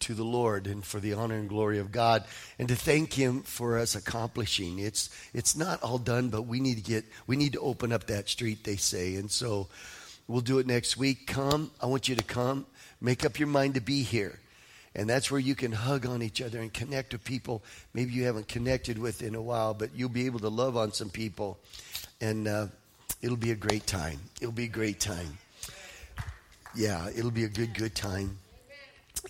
S8: to the Lord and for the honor and glory of God and to thank him for us accomplishing. It's it's not all done, but we need to get we need to open up that street, they say. And so We'll do it next week. Come. I want you to come. Make up your mind to be here. And that's where you can hug on each other and connect with people maybe you haven't connected with in a while, but you'll be able to love on some people. And uh, it'll be a great time. It'll be a great time. Yeah, it'll be a good, good time.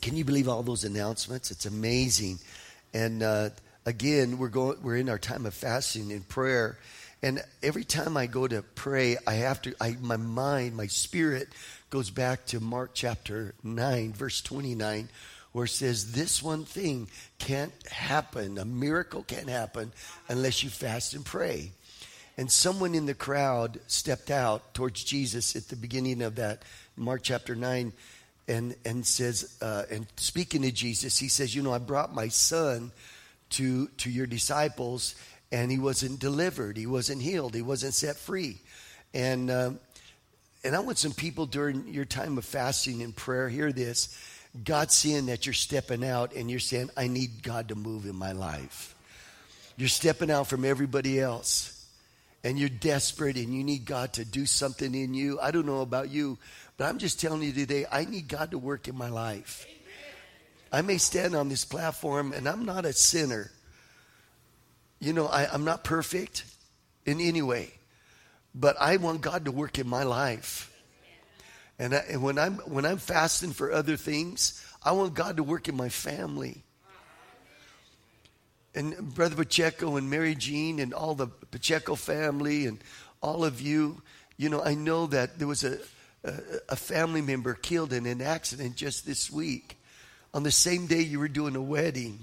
S8: Can you believe all those announcements? It's amazing. And uh, again, we're going. We're in our time of fasting and prayer. And every time I go to pray, I have to. I, my mind, my spirit, goes back to Mark chapter nine, verse twenty-nine, where it says, "This one thing can't happen. A miracle can't happen unless you fast and pray." And someone in the crowd stepped out towards Jesus at the beginning of that Mark chapter 9 and, and says, uh, and speaking to Jesus, he says, You know, I brought my son to, to your disciples and he wasn't delivered, he wasn't healed, he wasn't set free. And, um, and I want some people during your time of fasting and prayer, hear this. God's seeing that you're stepping out and you're saying, I need God to move in my life. You're stepping out from everybody else and you're desperate and you need God to do something in you. I don't know about you, but I'm just telling you today, I need God to work in my life. I may stand on this platform and I'm not a sinner. You know, I, am not perfect in any way, but I want God to work in my life. And, I, and when I'm when I'm fasting for other things, I want God to work in my family and Brother Pacheco and Mary Jean and all the Pacheco family and all of you, you know, I know that there was a, a, a, family member killed in an accident just this week. On the same day you were doing a wedding,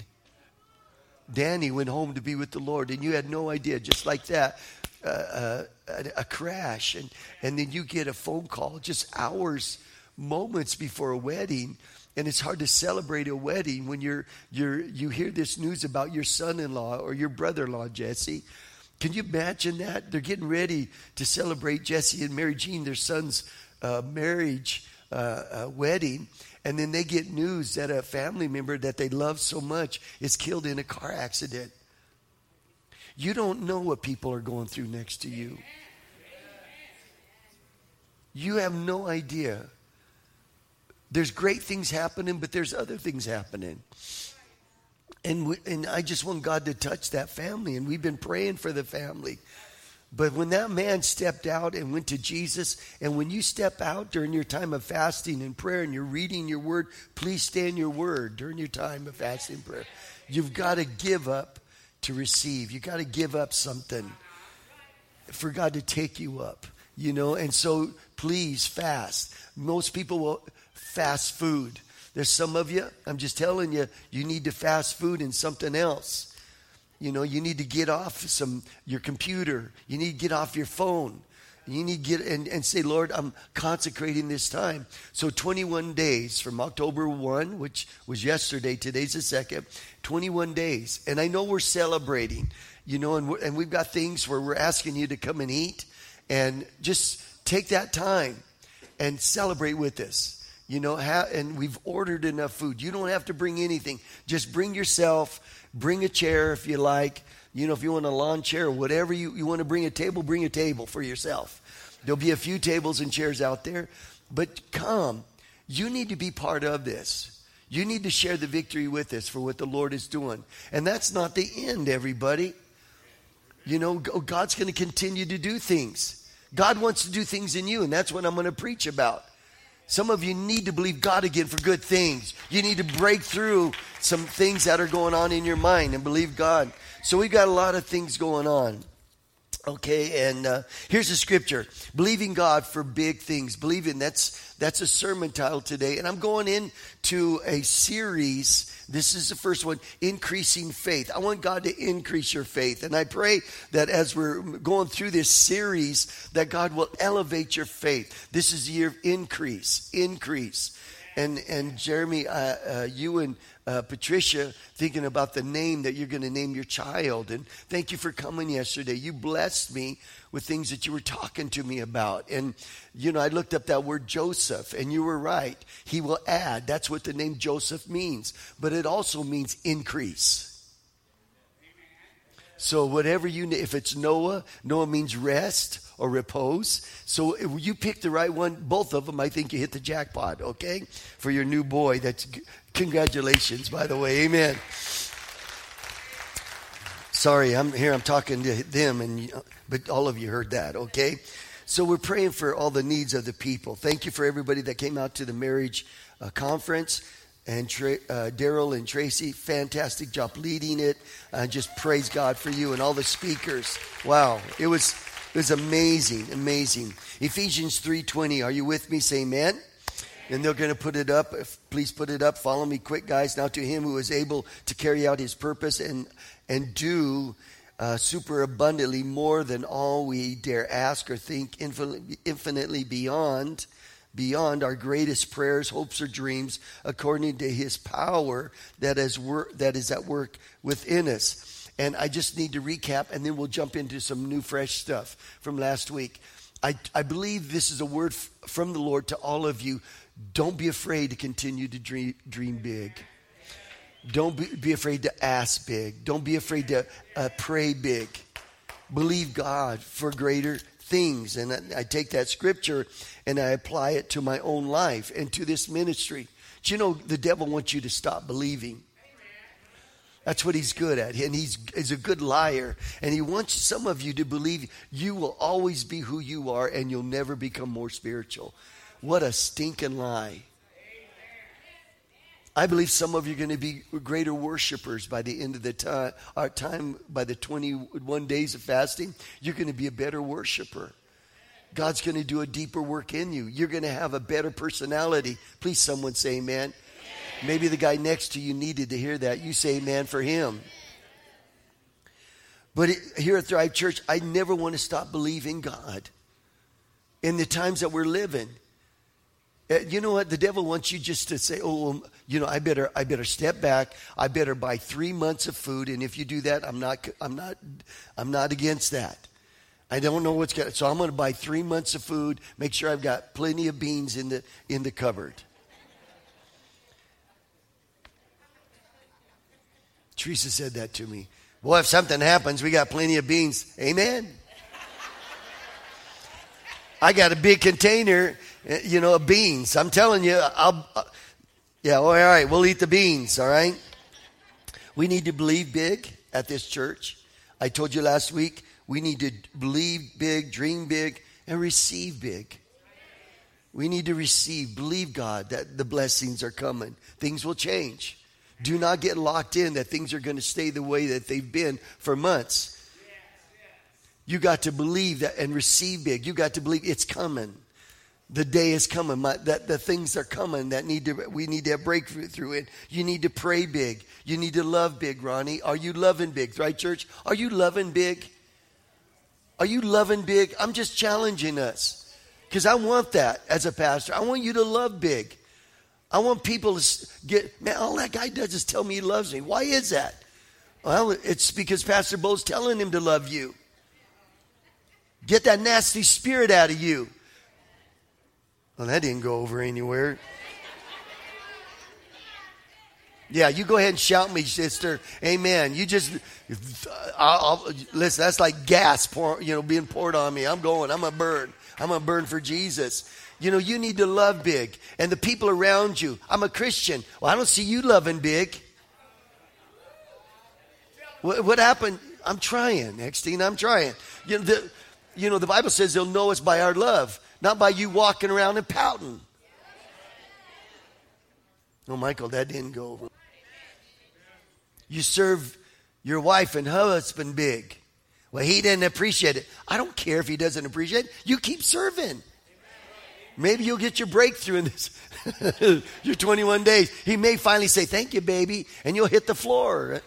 S8: Danny went home to be with the Lord, and you had no idea, just like that, a, a crash, and, and then you get a phone call just hours, moments before a wedding and it's hard to celebrate a wedding when you're, you're, you hear this news about your son in law or your brother in law, Jesse. Can you imagine that? They're getting ready to celebrate Jesse and Mary Jean, their son's uh, marriage uh, uh, wedding. And then they get news that a family member that they love so much is killed in a car accident. You don't know what people are going through next to you. You have no idea there's great things happening, but there's other things happening. And, we, and I just want God to touch that family, and we've been praying for the family. But when that man stepped out and went to Jesus, and when you step out during your time of fasting and prayer and you're reading your word, please stay in your word during your time of fasting and prayer. You've got to give up to receive. You've got to give up something for God to take you up, you know? And so please fast. Most people will fast food. There's some of you, I'm just telling you, you need to fast food and something else. You know, you need to get off some your computer. You need to get off your phone. You need to get and, and say, Lord, I'm consecrating this time. So 21 days from October 1, which was yesterday, today's the second, 21 days. And I know we're celebrating, you know, and, and we've got things where we're asking you to come and eat and just take that time and celebrate with us you know, and we've ordered enough food. You don't have to bring anything. Just bring yourself, bring a chair if you like. You know, if you want a lawn chair whatever you, you want to bring a table, bring a table for yourself. There'll be a few tables and chairs out there, but come. You need to be part of this. You need to share the victory with us for what the Lord is doing. And that's not the end, everybody. You know, God's going to continue to do things. God wants to do things in you, and that's what I'm going to preach about. Some of you need to believe God again for good things. You need to break through some things that are going on in your mind and believe God. So we've got a lot of things going on. Okay, and uh, here's the scripture: believing God for big things. Believing that's that's a sermon title today, and I'm going into a series. This is the first one: increasing faith. I want God to increase your faith, and I pray that as we're going through this series, that God will elevate your faith. This is the year of increase, increase. And and Jeremy, uh, uh, you and uh, Patricia thinking about the name that you're going to name your child. And thank you for coming yesterday. You blessed me with things that you were talking to me about. And, you know, I looked up that word Joseph, and you were right. He will add. That's what the name Joseph means. But it also means increase. So, whatever you, if it's Noah, Noah means rest or repose. So if you pick the right one, both of them, I think you hit the jackpot, okay? For your new boy. That's congratulations, by the way. Amen. Sorry, I'm here. I'm talking to them, and but all of you heard that, okay? So we're praying for all the needs of the people. Thank you for everybody that came out to the marriage uh, conference. And Tra- uh, Daryl and Tracy, fantastic job leading it. Uh, just praise God for you and all the speakers. Wow, it was it was amazing, amazing. Ephesians three twenty. Are you with me? Say Amen. And they're going to put it up. Please put it up. Follow me quick, guys. Now to him who is able to carry out his purpose and and do uh, super abundantly more than all we dare ask or think, infinitely beyond beyond our greatest prayers, hopes, or dreams, according to His power that is wor- that is at work within us. And I just need to recap, and then we'll jump into some new, fresh stuff from last week. I, I believe this is a word f- from the Lord to all of you. Don't be afraid to continue to dream, dream big. Don't be, be afraid to ask big. Don't be afraid to uh, pray big. Believe God for greater things. And I, take that scripture and I apply it to my own life and to this ministry. Do you know the devil wants you to stop believing? That's what he's good at. And he's, he's a good liar. And he wants some of you to believe you will always be who you are and you'll never become more spiritual. What a stinking lie. I believe some of you are going to be greater worshipers by the end of the time, our uh, time, by the 21 days of fasting. You're going to be a better worshiper. God's going to do a deeper work in you. You're going to have a better personality. Please, someone say amen. Maybe the guy next to you needed to hear that. You say amen for him. But here at Thrive Church, I never want to stop believing God in the times that we're living. Uh, you know what? The devil wants you just to say, "Oh, you know, I better, I better step back. I better buy three months of food." And if you do that, I'm not, I'm not, I'm not against that. I don't know what's going. So I'm going to buy three months of food. Make sure I've got plenty of beans in the in the cupboard. Teresa said that to me. Boy, if something happens, we got plenty of beans. Amen. I got a big container you know, beans. I'm telling you, I'll, uh, yeah, all right, we'll eat the beans, all right? We need to believe big at this church. I told you last week, we need to believe big, dream big, and receive big. We need to receive, believe God that the blessings are coming. Things will change. Do not get locked in that things are going to stay the way that they've been for months. You got to believe that and receive big. You got to believe it's coming the day is coming my, that the things are coming that need to we need to have breakthrough through it. You need to pray big. You need to love big ronnie. Are you loving big? Right church? Are you loving big? Are you loving big? I'm just challenging us because i want that as a pastor. I want you to love big. I want people to get man all that guy does is tell me he loves me. Why is that? Well it's because pastor bo's telling him to love you. Get that nasty spirit out of you well, that didn't go over anywhere. Yeah, you go ahead and shout me, sister. Amen. You just, I'll, I'll, listen. That's like gas, pour, you know, being poured on me. I'm going. I'm a burn. I'm a burn for Jesus. You know, you need to love big, and the people around you. I'm a Christian. Well, I don't see you loving big. What, what happened? I'm trying, Extine. I'm trying. You know, the, you know, the Bible says they'll know us by our love not by you walking around and pouting. No, Michael, that didn't go over. You serve your wife and husband big. Well, he didn't appreciate it. I don't care if he doesn't appreciate it. You keep serving. Maybe you'll get your breakthrough in this. your 21 days. He may finally say, Thank you, baby, and you'll hit the floor.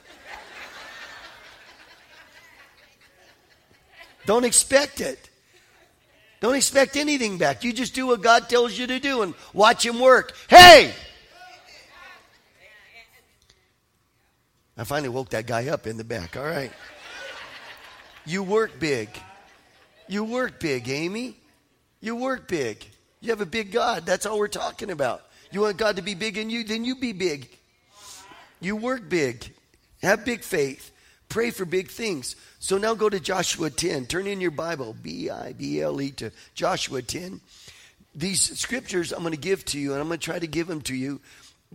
S8: Don't expect it. Don't expect anything back. You just do what God tells you to do and watch Him work. Hey! I finally woke that guy up in the back. All right. You work big. You work big, Amy. You work big. You have a big God. That's all we're talking about. You want God to be big in you, then you be big. You work big. Have big faith. Pray for big things. So now go to Joshua 10. Turn in your Bible, B I B L E, to Joshua 10. These scriptures I'm going to give to you, and I'm going to try to give them to you.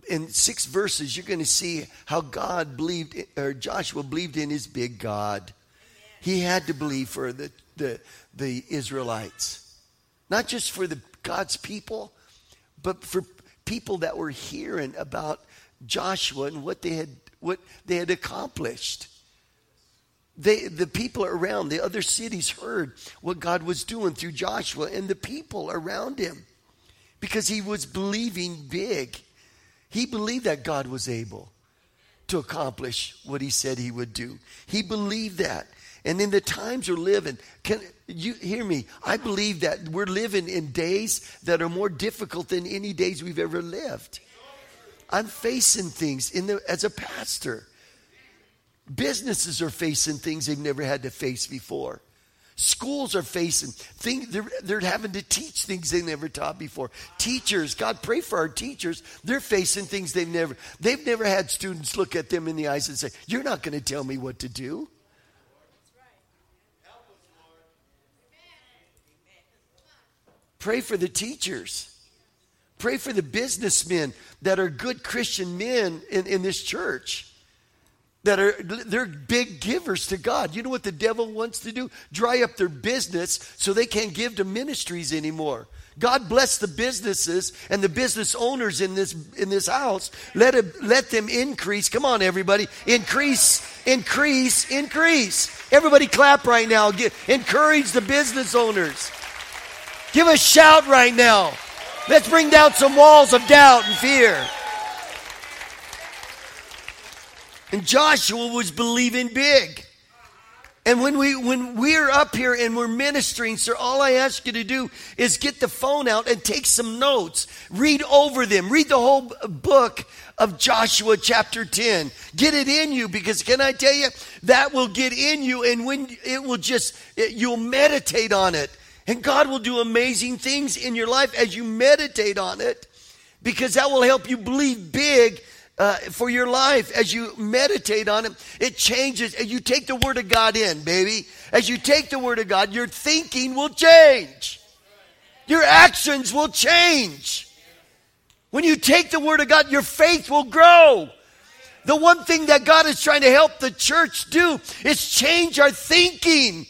S8: In six verses, you're going to see how God believed, or Joshua believed in his big God. He had to believe for the, the, the Israelites, not just for the God's people, but for people that were hearing about Joshua and what they had what they had accomplished. They, the people around the other cities heard what God was doing through Joshua and the people around him because he was believing big. He believed that God was able to accomplish what he said he would do. He believed that. And in the times we're living, can you hear me? I believe that we're living in days that are more difficult than any days we've ever lived. I'm facing things in the, as a pastor. Businesses are facing things they've never had to face before. Schools are facing things, they're, they're having to teach things they never taught before. Teachers, God pray for our teachers. They're facing things they've never, they've never had students look at them in the eyes and say, You're not going to tell me what to do. Pray for the teachers. Pray for the businessmen that are good Christian men in, in this church. That are they're big givers to God. You know what the devil wants to do? Dry up their business so they can't give to ministries anymore. God bless the businesses and the business owners in this in this house. Let it, let them increase. Come on, everybody, increase, increase, increase. Everybody, clap right now. Get, encourage the business owners. Give a shout right now. Let's bring down some walls of doubt and fear. And Joshua was believing big. And when we when we're up here and we're ministering, sir, all I ask you to do is get the phone out and take some notes. Read over them. Read the whole book of Joshua chapter 10. Get it in you because can I tell you that will get in you and when it will just it, you'll meditate on it and God will do amazing things in your life as you meditate on it because that will help you believe big uh, for your life as you meditate on it. It changes. As you take the Word of God in, baby, as you take the Word of God, your thinking will change, your actions will change. When you take the Word of God, your faith will grow. The one thing that God is trying to help the church do is change our thinking.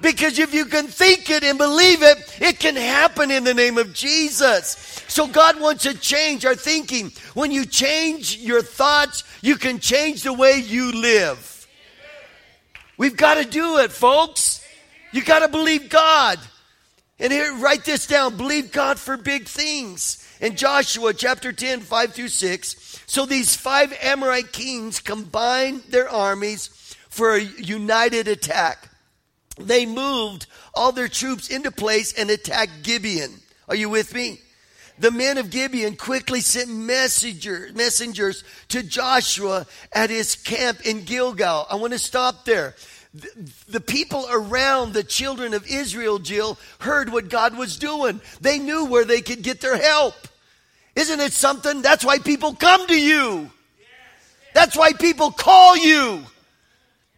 S8: Because if you can think it and believe it, it can happen in the name of Jesus. So God wants to change our thinking. When you change your thoughts, you can change the way you live. We've got to do it, folks. You got to believe God. And here, write this down. Believe God for big things. In Joshua chapter 10, 5 through 6. So these five Amorite kings combined their armies for a united attack they moved all their troops into place and attacked Gibeon. Are you with me? The men of Gibeon quickly sent messenger, messengers to Joshua at his camp in Gilgal. I want to stop there. The, the people around the children of Israel, Jill, heard what God was doing. They knew where they could get their help. Isn't it something? That's why people come to you. That's why people call you.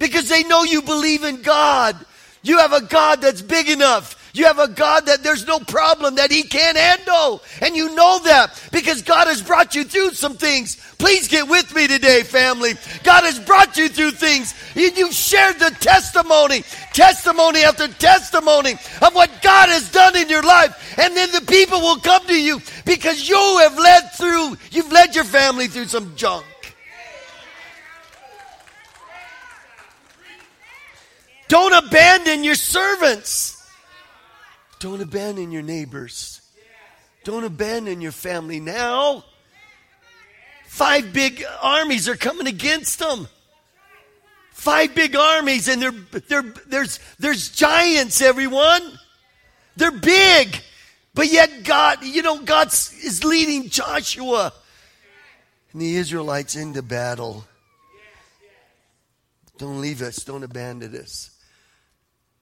S8: Because they know you believe in God. You have a God that's big enough. You have a God that there's no problem that He can't handle. And you know that because God has brought you through some things. Please get with me today, family. God has brought you through things. You've shared the testimony, testimony after testimony of what God has done in your life. And then the people will come to you because you have led through, you've led your family through some junk. Don't abandon your servants. Don't abandon your neighbors. Don't abandon your family now. Five big armies are coming against them. Five big armies, and they're, they're, there's, there's giants, everyone. They're big. But yet, God, you know, God is leading Joshua and the Israelites into battle. Don't leave us. Don't abandon us.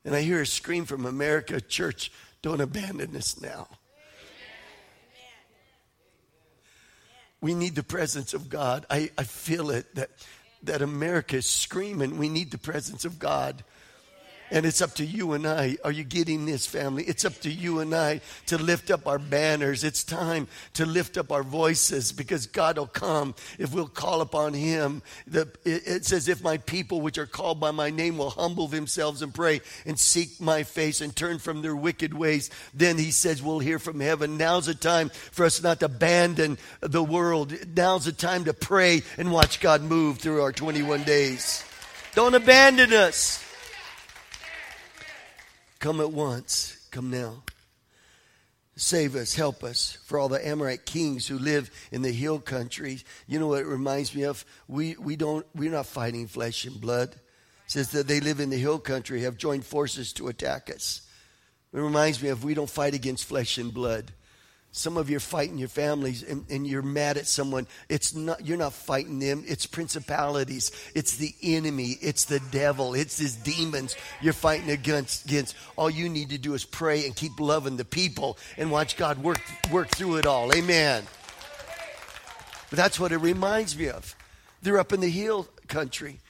S8: And I hear a scream from America Church, don't abandon us now. We need the presence of God. I, I feel it that that America is screaming, we need the presence of God. And it's up to you and I. Are you getting this, family? It's up to you and I to lift up our banners. It's time to lift up our voices because God will come if we'll call upon Him. The, it, it says, If my people, which are called by my name, will humble themselves and pray and seek my face and turn from their wicked ways, then He says, We'll hear from heaven. Now's the time for us not to abandon the world. Now's the time to pray and watch God move through our 21 days. Don't abandon us. Come at once. Come now. Save us, help us. For all the Amorite kings who live in the hill country, you know what it reminds me of? We, we don't, we're not fighting flesh and blood. It says that they live in the hill country, have joined forces to attack us. It reminds me of we don't fight against flesh and blood. Some of you are fighting your families and, and, you're mad at someone. It's not, you're not fighting them. It's principalities. It's the enemy. It's the devil. It's his demons you're fighting against, against. All you need to do is pray and keep loving the people and watch God work, work through it all. Amen. But that's what it reminds me of. They're up in the hill country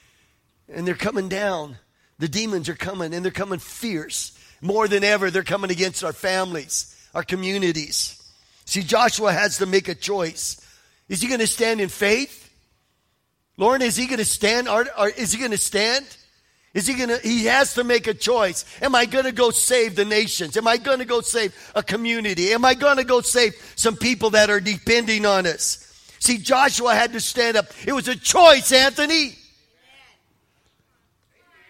S8: and they're coming down. The demons are coming and they're coming fierce. More than ever, they're coming against our families, our communities. See, Joshua has to make a choice. Is he going to stand in faith? Lauren, is he going to stand? Or, is he going to stand? Is he going to, he has to make a choice. Am I going to go save the nations? Am I going to go save a community? Am I going to go save some people that are depending on us? See, Joshua had to stand up. It was a choice, Anthony.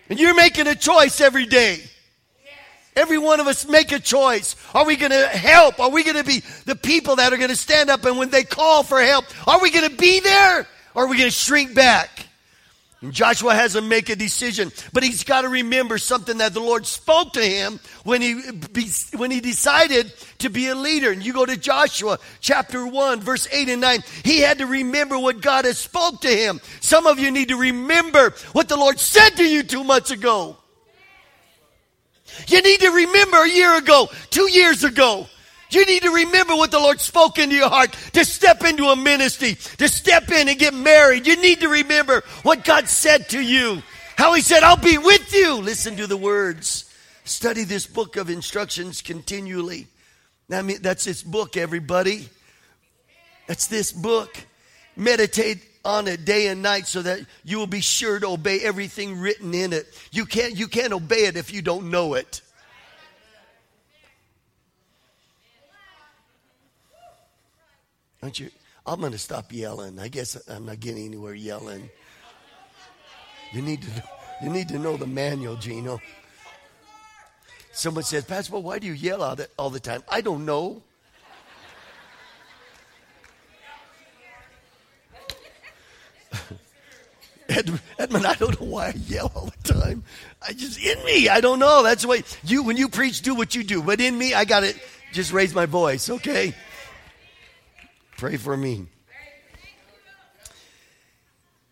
S8: And you're making a choice every day. Every one of us make a choice. Are we going to help? Are we going to be the people that are going to stand up and when they call for help, are we going to be there or are we going to shrink back? And Joshua has to make a decision, but he's got to remember something that the Lord spoke to him when he when he decided to be a leader. And you go to Joshua chapter 1 verse 8 and 9. He had to remember what God has spoke to him. Some of you need to remember what the Lord said to you 2 months ago. You need to remember a year ago, two years ago. You need to remember what the Lord spoke into your heart to step into a ministry, to step in and get married. You need to remember what God said to you. How He said, I'll be with you. Listen to the words. Study this book of instructions continually. I mean, that's this book, everybody. That's this book. Meditate on it day and night so that you will be sure to obey everything written in it. You can't, you can't obey it if you don't know it. Aren't you? I'm going to stop yelling. I guess I'm not getting anywhere yelling. You need to, you need to know the manual, Gino. Someone says, Pastor, well, why do you yell all the, all the time? I don't know. Edmund, I don't know why I yell all the time. I just in me. I don't know. That's way you when you preach, do what you do. But in me, I got to just raise my voice. Okay. Pray for me.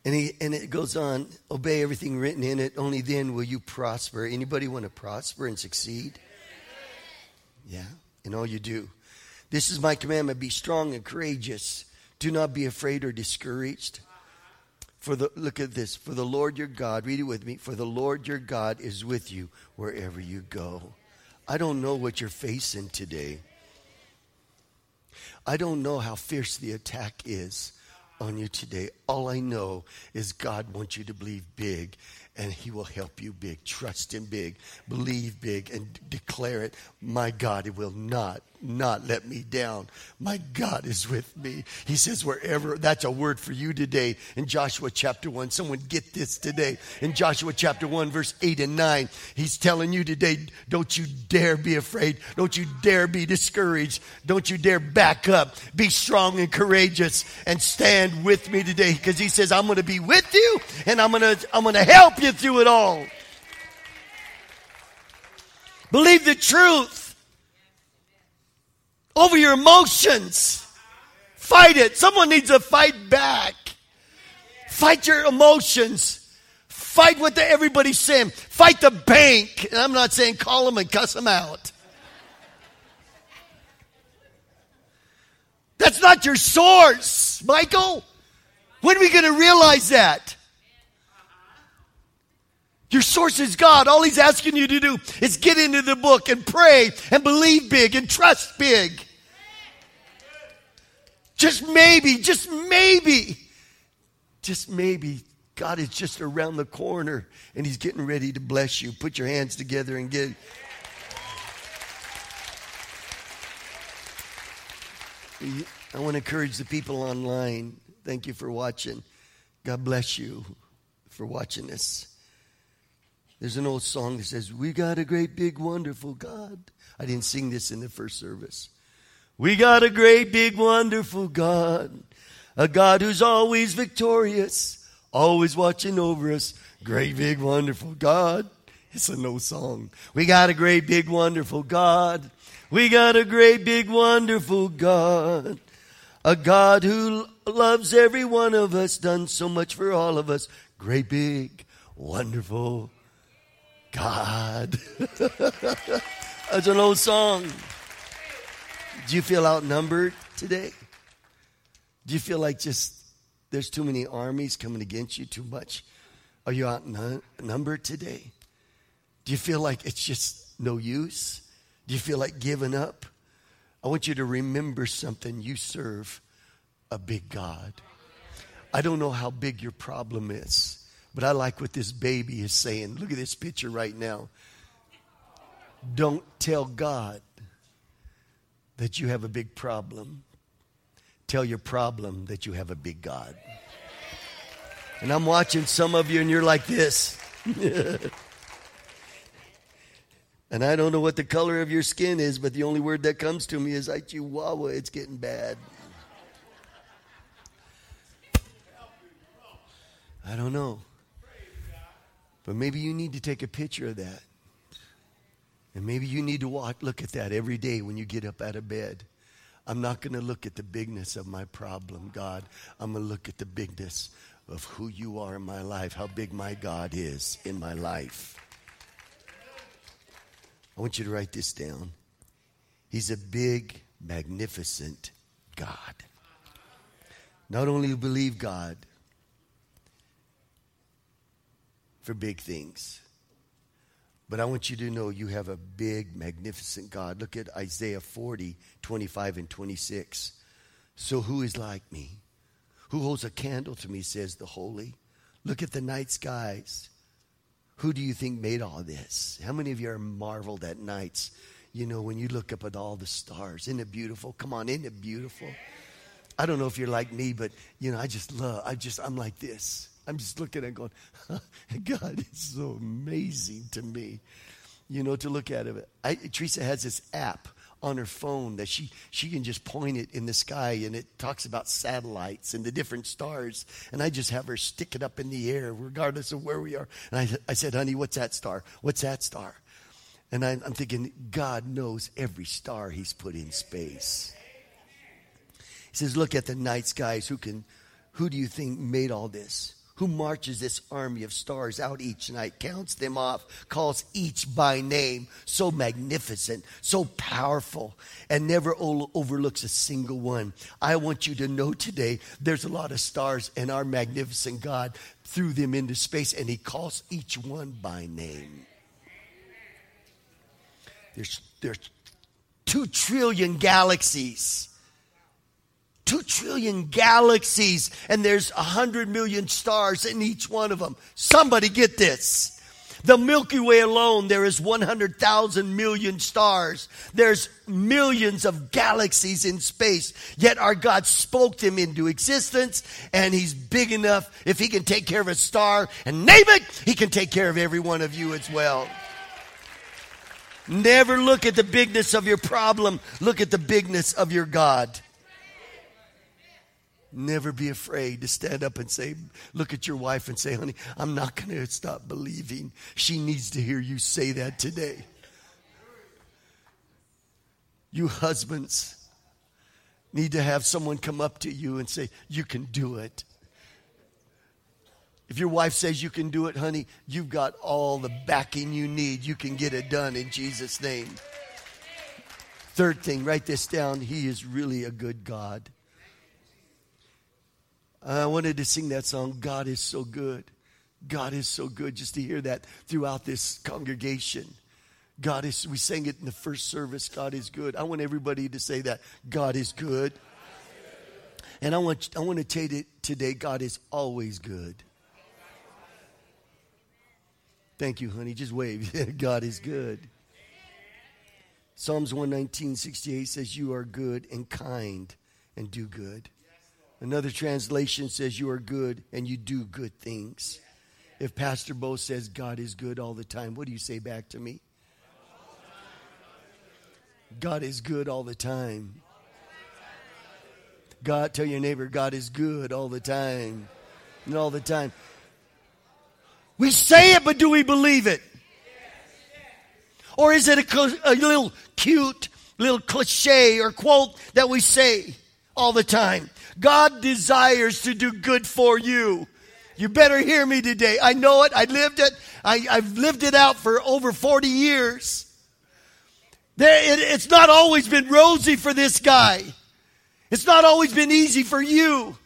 S8: And he and it goes on. Obey everything written in it. Only then will you prosper. Anybody want to prosper and succeed? Yeah. In all you do. This is my commandment: be strong and courageous. Do not be afraid or discouraged. For the look at this, for the Lord your God, read it with me, for the Lord your God is with you wherever you go. I don't know what you're facing today. I don't know how fierce the attack is on you today. All I know is God wants you to believe big and he will help you big. Trust him big. Believe big and declare it. My God, it will not not let me down. My God is with me. He says, wherever, that's a word for you today in Joshua chapter 1. Someone get this today. In Joshua chapter 1, verse 8 and 9, he's telling you today, don't you dare be afraid. Don't you dare be discouraged. Don't you dare back up. Be strong and courageous and stand with me today because he says, I'm going to be with you and I'm going to, I'm going to help you through it all. Believe the truth over your emotions. Fight it. Someone needs to fight back. Fight your emotions. Fight what the, everybody's saying. Fight the bank. And I'm not saying call them and cuss them out. That's not your source, Michael. When are we going to realize that? Source is God. All He's asking you to do is get into the book and pray and believe big and trust big. Just maybe, just maybe, just maybe God is just around the corner and He's getting ready to bless you. Put your hands together and get. I want to encourage the people online. Thank you for watching. God bless you for watching this. There's an old song that says, We got a great, big, wonderful God. I didn't sing this in the first service. We got a great, big, wonderful God. A God who's always victorious, always watching over us. Great, big, wonderful God. It's an old song. We got a great, big, wonderful God. We got a great, big, wonderful God. A God who loves every one of us, done so much for all of us. Great, big, wonderful God. That's an old song. Do you feel outnumbered today? Do you feel like just there's too many armies coming against you too much? Are you outnumbered today? Do you feel like it's just no use? Do you feel like giving up? I want you to remember something. You serve a big God. I don't know how big your problem is, but I like what this baby is saying. Look at this picture right now. Don't tell God that you have a big problem. Tell your problem that you have a big God. And I'm watching some of you, and you're like this. And I don't know what the color of your skin is, but the only word that comes to me is I chihuahua, it's getting bad. I don't know. But maybe you need to take a picture of that. And maybe you need to walk, look at that every day when you get up out of bed. I'm not going to look at the bigness of my problem, God. I'm going to look at the bigness of who you are in my life, how big my God is in my life. I want you to write this down. He's a big, magnificent God. Not only believe God for big things, but I want you to know you have a big, magnificent God. Look at Isaiah 40, 25, and 26. So who is like me? Who holds a candle to me, says the Holy. Look at the night skies. Who do you think made all this? How many of you are marveled at nights? You know, when you look up at all the stars. Isn't it beautiful? Come on, isn't it beautiful? I don't know if you're like me, but you know, I just love, I just, I'm like this. I'm just looking and going, God it's so amazing to me. You know, to look at it. I, Teresa has this app on her phone that she, she can just point it in the sky and it talks about satellites and the different stars. And I just have her stick it up in the air regardless of where we are. And I, I said, honey, what's that star? What's that star? And I, I'm thinking, God knows every star he's put in space. He says, look at the night skies. Who can, who do you think made all this? Who marches this army of stars out each night, counts them off, calls each by name, so magnificent, so powerful, and never overlooks a single one. I want you to know today there's a lot of stars, and our magnificent God threw them into space, and He calls each one by name. There's, there's two trillion galaxies two trillion galaxies and there's a hundred million stars in each one of them. Somebody get this. The Milky Way alone, there is 100,000 million stars. There's millions of galaxies in space. Yet our God spoke them into existence and He's big enough. If He can take care of a star and name it, He can take care of every one of you as well. Never look at the bigness of your problem. Look at the bigness of your God. Never be afraid to stand up and say, look at your wife and say, honey, I'm not going to stop believing. She needs to hear you say that today. You husbands need to have someone come up to you and say, you can do it. If your wife says you can do it, honey, you've got all the backing you need. You can get it done in Jesus' name. Third thing, write this down. He is really a good God. Uh, I wanted to sing that song, God is so good. God is so good just to hear that throughout this congregation. God is, we sang it in the first service, God is good. I want everybody to say that. God is good. And I want, I want to tell you today, God is always good. Thank you, honey. Just wave. God is good. Psalms 119, 68 says, You are good and kind and do good. Another translation says, You are good and you do good things. If Pastor Bo says God is good all the time, what do you say back to me? God is good all the time. God, tell your neighbor, God is good all the time. And all the time. We say it, but do we believe it? Or is it a, a little cute, little cliche or quote that we say all the time? God desires to do good for you. You better hear me today. I know it. I lived it. I, have lived it out for over 40 years. There, it, it's not always been rosy for this guy. It's not always been easy for you.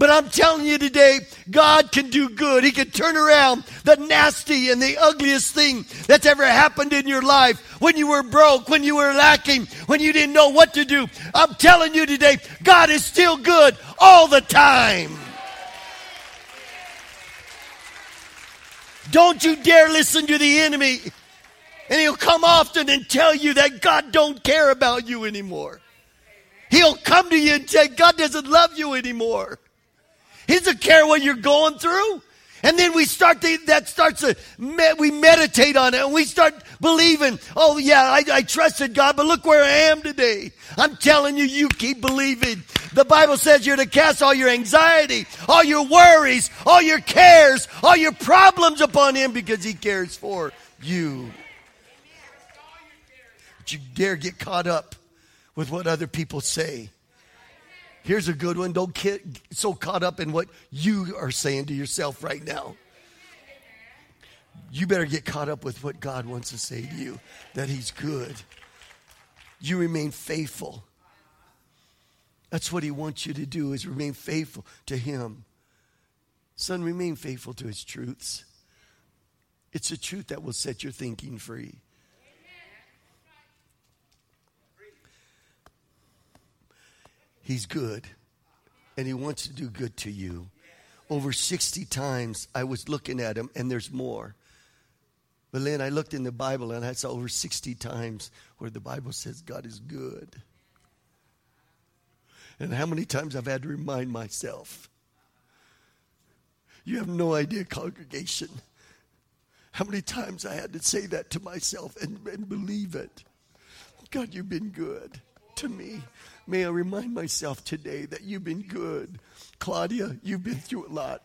S8: But I'm telling you today, God can do good. He can turn around the nasty and the ugliest thing that's ever happened in your life. When you were broke, when you were lacking, when you didn't know what to do. I'm telling you today, God is still good all the time. Don't you dare listen to the enemy. And he'll come often and tell you that God don't care about you anymore. He'll come to you and say, God doesn't love you anymore. He doesn't care what you're going through. And then we start to, that starts to, we meditate on it and we start believing, oh yeah, I, I trusted God, but look where I am today. I'm telling you, you keep believing. The Bible says you're to cast all your anxiety, all your worries, all your cares, all your problems upon Him because He cares for you. But you dare get caught up with what other people say. Here's a good one. Don't get so caught up in what you are saying to yourself right now. You better get caught up with what God wants to say to you that He's good. You remain faithful. That's what He wants you to do is remain faithful to Him. Son, remain faithful to His truths. It's a truth that will set your thinking free. He's good, and He wants to do good to you. Over 60 times I was looking at Him, and there's more. But then I looked in the Bible, and I saw over 60 times where the Bible says God is good. And how many times I've had to remind myself. You have no idea, congregation, how many times I had to say that to myself and, and believe it. God, you've been good to me. May I remind myself today that you've been good. Claudia, you've been through a lot.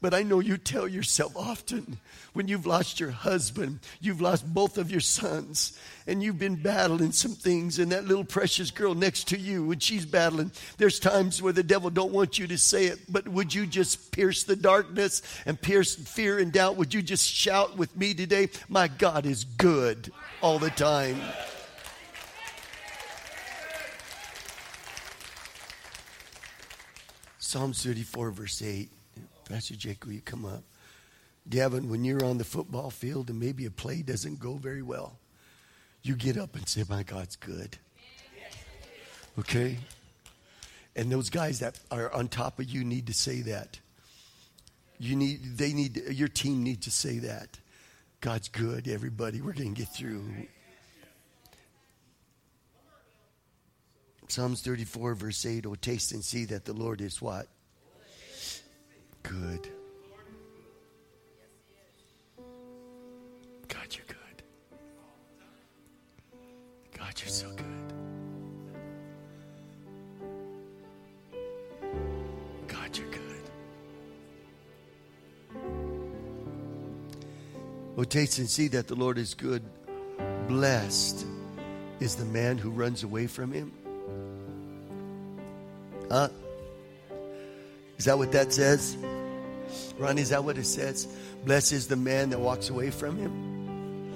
S8: But I know you tell yourself often when you've lost your husband, you've lost both of your sons, and you've been battling some things, and that little precious girl next to you, when she's battling, there's times where the devil don't want you to say it, but would you just pierce the darkness and pierce fear and doubt? Would you just shout with me today, My God is good all the time? Psalms 34, verse 8. Pastor Jake, will you come up? Gavin, when you're on the football field and maybe a play doesn't go very well, you get up and say, My God's good. Okay? And those guys that are on top of you need to say that. You need, they need, your team needs to say that. God's good, everybody. We're going to get through. Psalms 34, verse 8, oh, taste and see that the Lord is what? Good. God, you're good. God, you're so good. God, you're good. Oh, taste and see that the Lord is good. Blessed is the man who runs away from him. Huh? Is that what that says? Ronnie, is that what it says? Blessed is the man that walks away from him.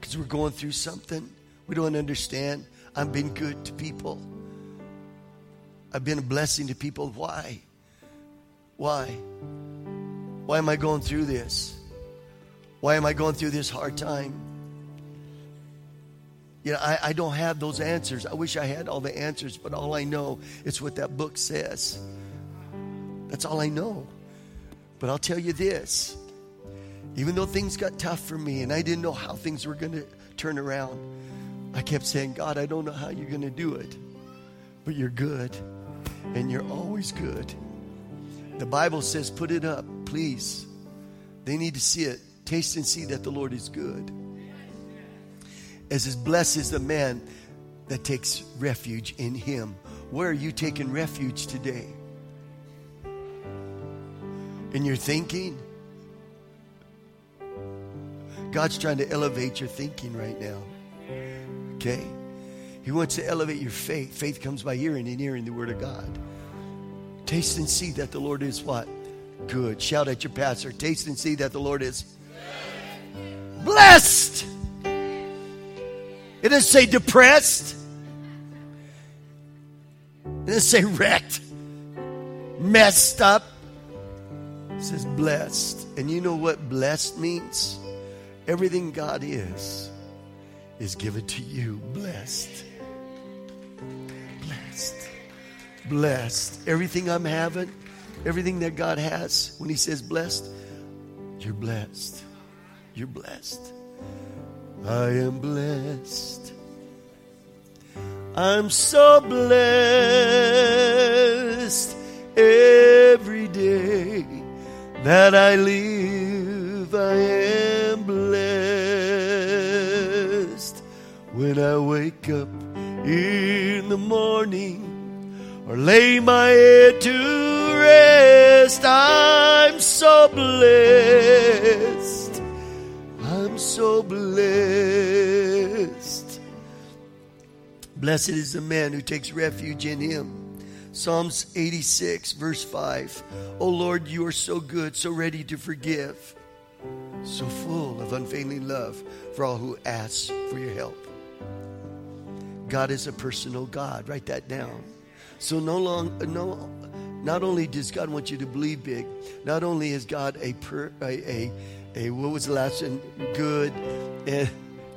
S8: Because we're going through something we don't understand. I've been good to people. I've been a blessing to people. Why? Why? Why am I going through this? Why am I going through this hard time? You know, I, I don't have those answers. I wish I had all the answers, but all I know is what that book says. That's all I know. But I'll tell you this even though things got tough for me and I didn't know how things were going to turn around, I kept saying, God, I don't know how you're going to do it, but you're good and you're always good. The Bible says, put it up, please. They need to see it. Taste and see that the Lord is good. As blessed is the man that takes refuge in him. Where are you taking refuge today? In your thinking? God's trying to elevate your thinking right now. Okay? He wants to elevate your faith. Faith comes by hearing and hearing the word of God. Taste and see that the Lord is what? Good. Shout at your pastor. Taste and see that the Lord is blessed. It doesn't say depressed. It doesn't say wrecked, messed up. It says blessed. And you know what blessed means? Everything God is, is given to you. Blessed. Blessed. Blessed. Everything I'm having, everything that God has, when He says blessed, you're blessed. You're blessed. I am blessed. I'm so blessed every day that I live. I am blessed when I wake up in the morning or lay my head to rest. I'm so blessed. So blessed. Blessed is the man who takes refuge in him. Psalms 86, verse 5. Oh Lord, you are so good, so ready to forgive, so full of unfailing love for all who ask for your help. God is a personal God. Write that down. So no long, no, not only does God want you to believe big, not only is God a per, a, a, a what was the last one? Good, and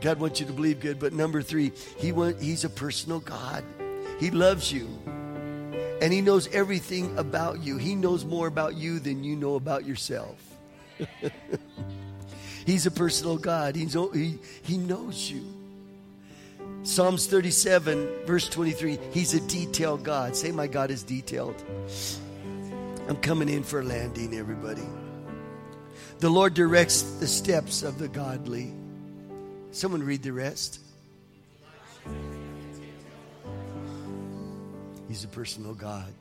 S8: God wants you to believe good. But number three, He want, He's a personal God. He loves you, and He knows everything about you. He knows more about you than you know about yourself. He's a personal God. He's, he, he knows you. Psalms 37, verse 23, He's a detailed God. Say, My God is detailed. I'm coming in for a landing, everybody. The Lord directs the steps of the godly. Someone read the rest. He's a personal God.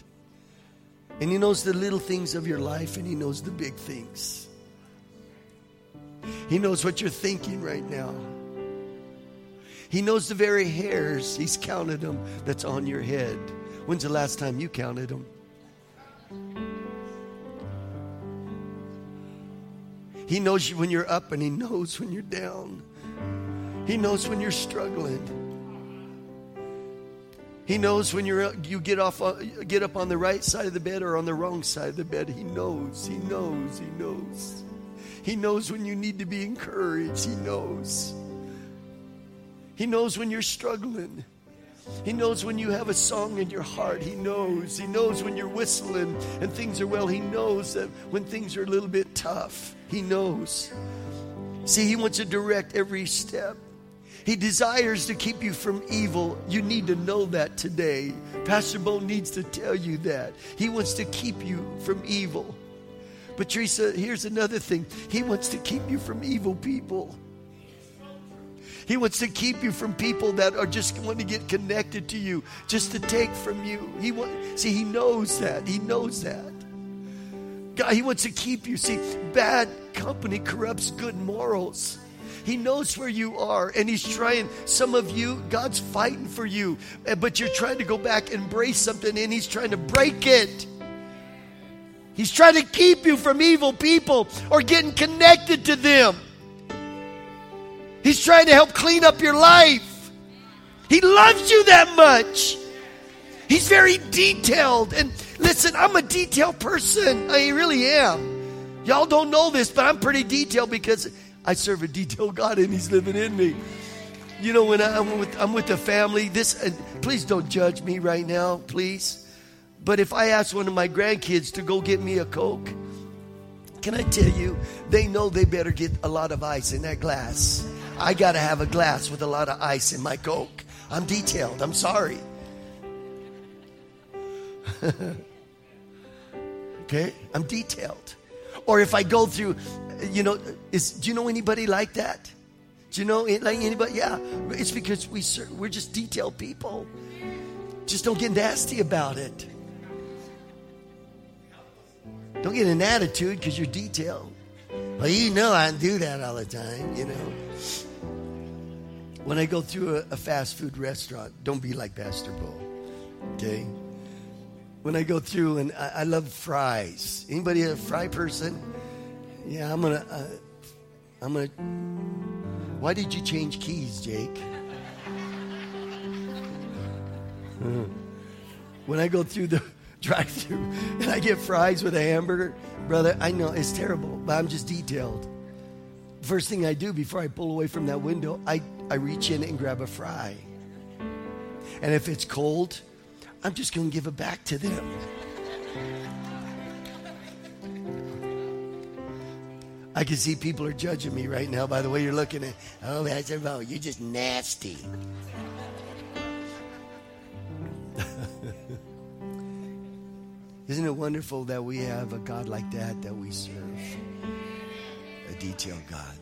S8: And He knows the little things of your life, and He knows the big things. He knows what you're thinking right now. He knows the very hairs, He's counted them, that's on your head. When's the last time you counted them? He knows you when you're up and He knows when you're down. He knows when you're struggling. He knows when you're you get off uh, get up on the right side of the bed or on the wrong side of the bed. He knows. He knows. He knows. He knows when you need to be encouraged. He knows. He knows when you're struggling. He knows when you have a song in your heart. He knows. He knows when you're whistling and things are well. He knows that when things are a little bit tough. He knows. See, He wants to direct every step. He desires to keep you from evil. You need to know that today. Pastor Bo needs to tell you that. He wants to keep you from evil. But Teresa, here's another thing. He wants to keep you from evil people. He wants to keep you from people that are just want to get connected to you, just to take from you. He want, see, he knows that. He knows that. God, he wants to keep you. See, bad company corrupts good morals. He knows where you are, and He's trying. Some of you, God's fighting for you, eh, but you're trying to go back and embrace something, and He's trying to break it. He's trying to keep you from evil people or getting connected to them. He's trying to help clean up your life. He loves you that much. He's very detailed. And listen, I'm a detailed person. I really am. Y'all don't know this, but I'm pretty detailed because I serve a detailed God and He's living in me. You know, when I'm with I'm with the family, this and please don't judge me right now, please. But if I ask one of my grandkids to go get me a Coke, can I tell you, they know they better get a lot of ice in that glass. I got to have a glass with a lot of ice in my Coke. I'm detailed. I'm sorry. okay? I'm detailed. Or if I go through, you know, is, do you know anybody like that? Do you know like anybody? Yeah, it's because we we're just detailed people. Just don't get nasty about it. Don't get an attitude because you're detailed. Well, you know I do that all the time, you know. When I go through a, a fast food restaurant, don't be like Pastor Bo, okay? When I go through and I, I love fries. Anybody a fry person? Yeah, I'm gonna. Uh, I'm gonna. Why did you change keys, Jake? when I go through the drive through and I get fries with a hamburger, brother, I know it's terrible, but I'm just detailed. First thing I do before I pull away from that window, I, I reach in and grab a fry. And if it's cold, I'm just going to give it back to them. I can see people are judging me right now by the way you're looking at. Oh, that's a about you're just nasty. Isn't it wonderful that we have a God like that that we serve? A detailed God.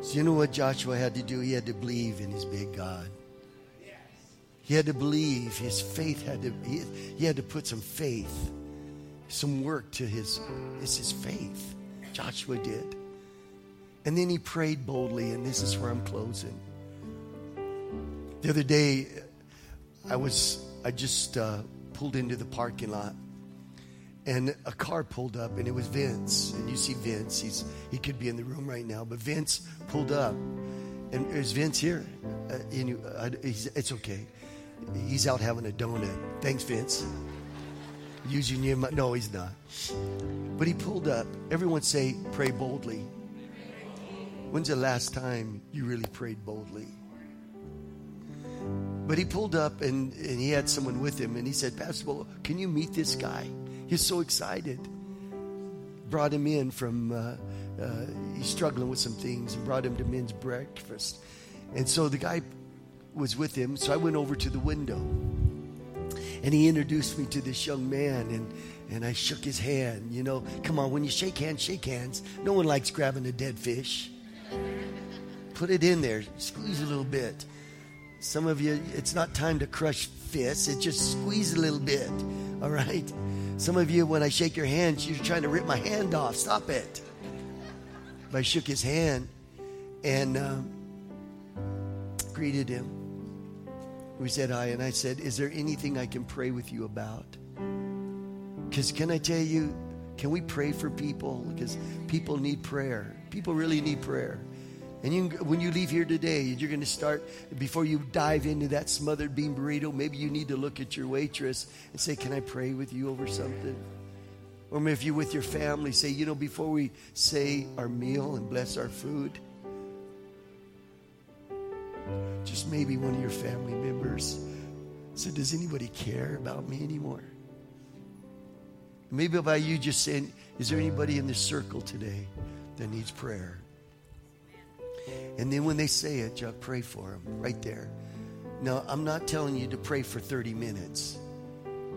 S8: So you know what Joshua had to do? He had to believe in his big God. He had to believe. His faith had to. He, he had to put some faith, some work to his. It's his faith. Joshua did. And then he prayed boldly, and this is where I'm closing. The other day, I was I just uh, pulled into the parking lot, and a car pulled up, and it was Vince. And you see Vince; he's he could be in the room right now, but Vince pulled up, and is Vince here? Uh, you, uh, it's okay. He's out having a donut. Thanks, Vince. Using your no, he's not. But he pulled up. Everyone say, "Pray boldly." When's the last time you really prayed boldly? But he pulled up and, and he had someone with him and he said, Pastor Bo, can you meet this guy? He's so excited. Brought him in from, uh, uh, he's struggling with some things and brought him to men's breakfast. And so the guy was with him. So I went over to the window and he introduced me to this young man and, and I shook his hand. You know, come on, when you shake hands, shake hands. No one likes grabbing a dead fish. Put it in there, squeeze a little bit. Some of you, it's not time to crush fists, it just squeeze a little bit. All right? Some of you, when I shake your hand, you're trying to rip my hand off. Stop it. But I shook his hand and um, greeted him. We said hi, and I said, Is there anything I can pray with you about? Because can I tell you, can we pray for people? Because people need prayer. People really need prayer. And you, when you leave here today, you're going to start, before you dive into that smothered bean burrito, maybe you need to look at your waitress and say, Can I pray with you over something? Or if you're with your family, say, You know, before we say our meal and bless our food, just maybe one of your family members said, Does anybody care about me anymore? Maybe by you just saying, Is there anybody in this circle today that needs prayer? And then when they say it, Chuck, pray for them right there. Now, I'm not telling you to pray for 30 minutes.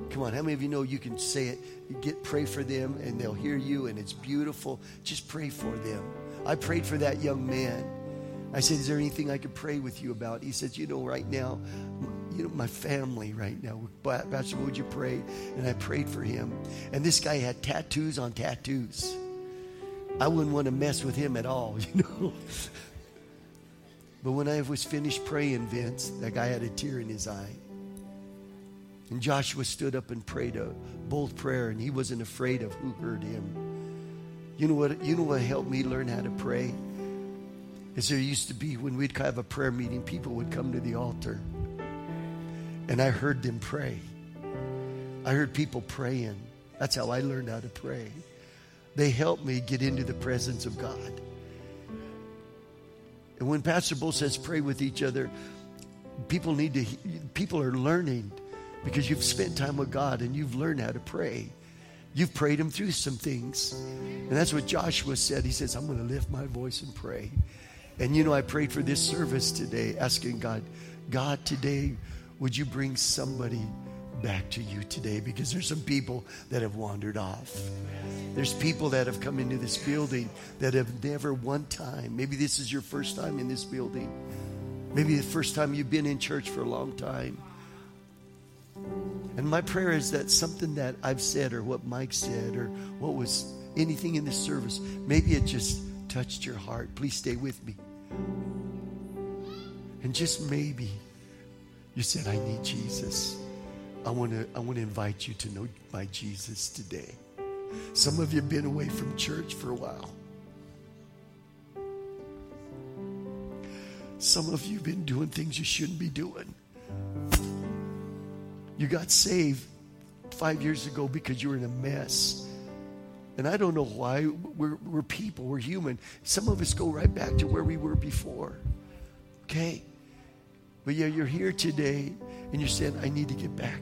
S8: Come on, how many of you know you can say it? You get pray for them and they'll hear you and it's beautiful. Just pray for them. I prayed for that young man. I said, "Is there anything I could pray with you about?" He said, "You know, right now, you know, my family right now. Pastor, would you pray?" And I prayed for him. And this guy had tattoos on tattoos. I wouldn't want to mess with him at all, you know. But when I was finished praying, Vince, that guy had a tear in his eye. And Joshua stood up and prayed a bold prayer, and he wasn't afraid of who heard him. You know what? You know what helped me learn how to pray? Is there used to be when we'd have a prayer meeting, people would come to the altar, and I heard them pray. I heard people praying. That's how I learned how to pray. they helped me get into the presence of God. And when Pastor Bo says pray with each other, people need to, people are learning because you've spent time with God and you've learned how to pray. You've prayed him through some things. And that's what Joshua said. He says, I'm going to lift my voice and pray. And you know, I prayed for this service today, asking God, God, today, would you bring somebody back to you today? Because there's some people that have wandered off. There's people that have come into this building that have never one time, maybe this is your first time in this building, maybe the first time you've been in church for a long time. And my prayer is that something that I've said, or what Mike said, or what was anything in this service, maybe it just touched your heart. Please stay with me. And just maybe you said, I need Jesus. I want to I want to invite you to know my Jesus today. Some of you have been away from church for a while. Some of you have been doing things you shouldn't be doing. You got saved five years ago because you were in a mess. And I don't know why. We're, we're people, we're human. Some of us go right back to where we were before. Okay? But yeah, you're here today and you're saying, I need to get back,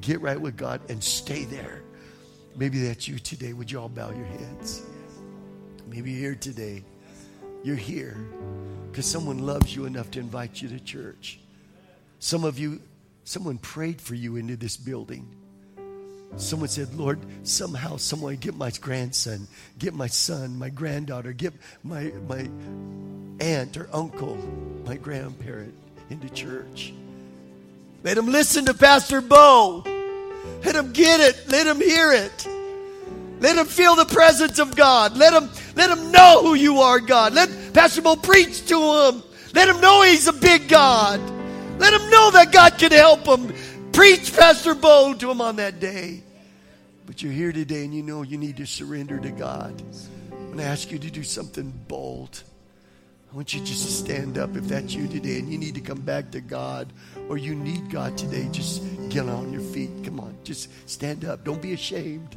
S8: get right with God, and stay there. Maybe that's you today. Would you all bow your heads? Maybe you're here today. You're here because someone loves you enough to invite you to church. Some of you, someone prayed for you into this building. Someone said, Lord, somehow, someone get my grandson, get my son, my granddaughter, get my, my aunt or uncle, my grandparent into church. Let them listen to Pastor Bo. Let them get it. Let them hear it. Let them feel the presence of God. Let them, let them know who you are, God. Let Pastor Bo preach to them. Let him know he's a big God. Let him know that God can help him. Preach Pastor Bo to him on that day. But you're here today and you know you need to surrender to God. I'm going to ask you to do something bold. I want you just to stand up if that's you today and you need to come back to God or you need God today. Just get on your feet. Come on, just stand up. Don't be ashamed.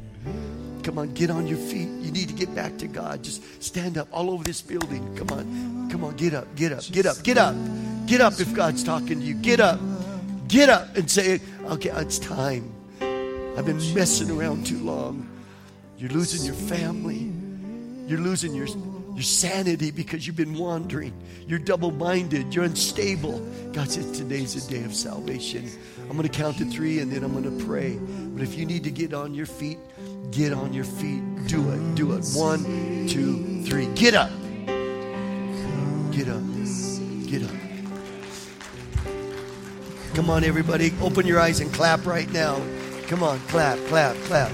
S8: Come on, get on your feet. You need to get back to God. Just stand up all over this building. Come on, come on, get up, get up, get up, get up. Get up if God's talking to you. Get up, get up and say, okay, it's time. I've been messing around too long. You're losing your family. You're losing your your sanity because you've been wandering. You're double minded. You're unstable. God says today's a day of salvation. I'm going to count to three and then I'm going to pray. But if you need to get on your feet, get on your feet. Do it. Do it. One, two, three. Get up. Get up. Get up. Come on, everybody. Open your eyes and clap right now. Come on, clap, clap, clap.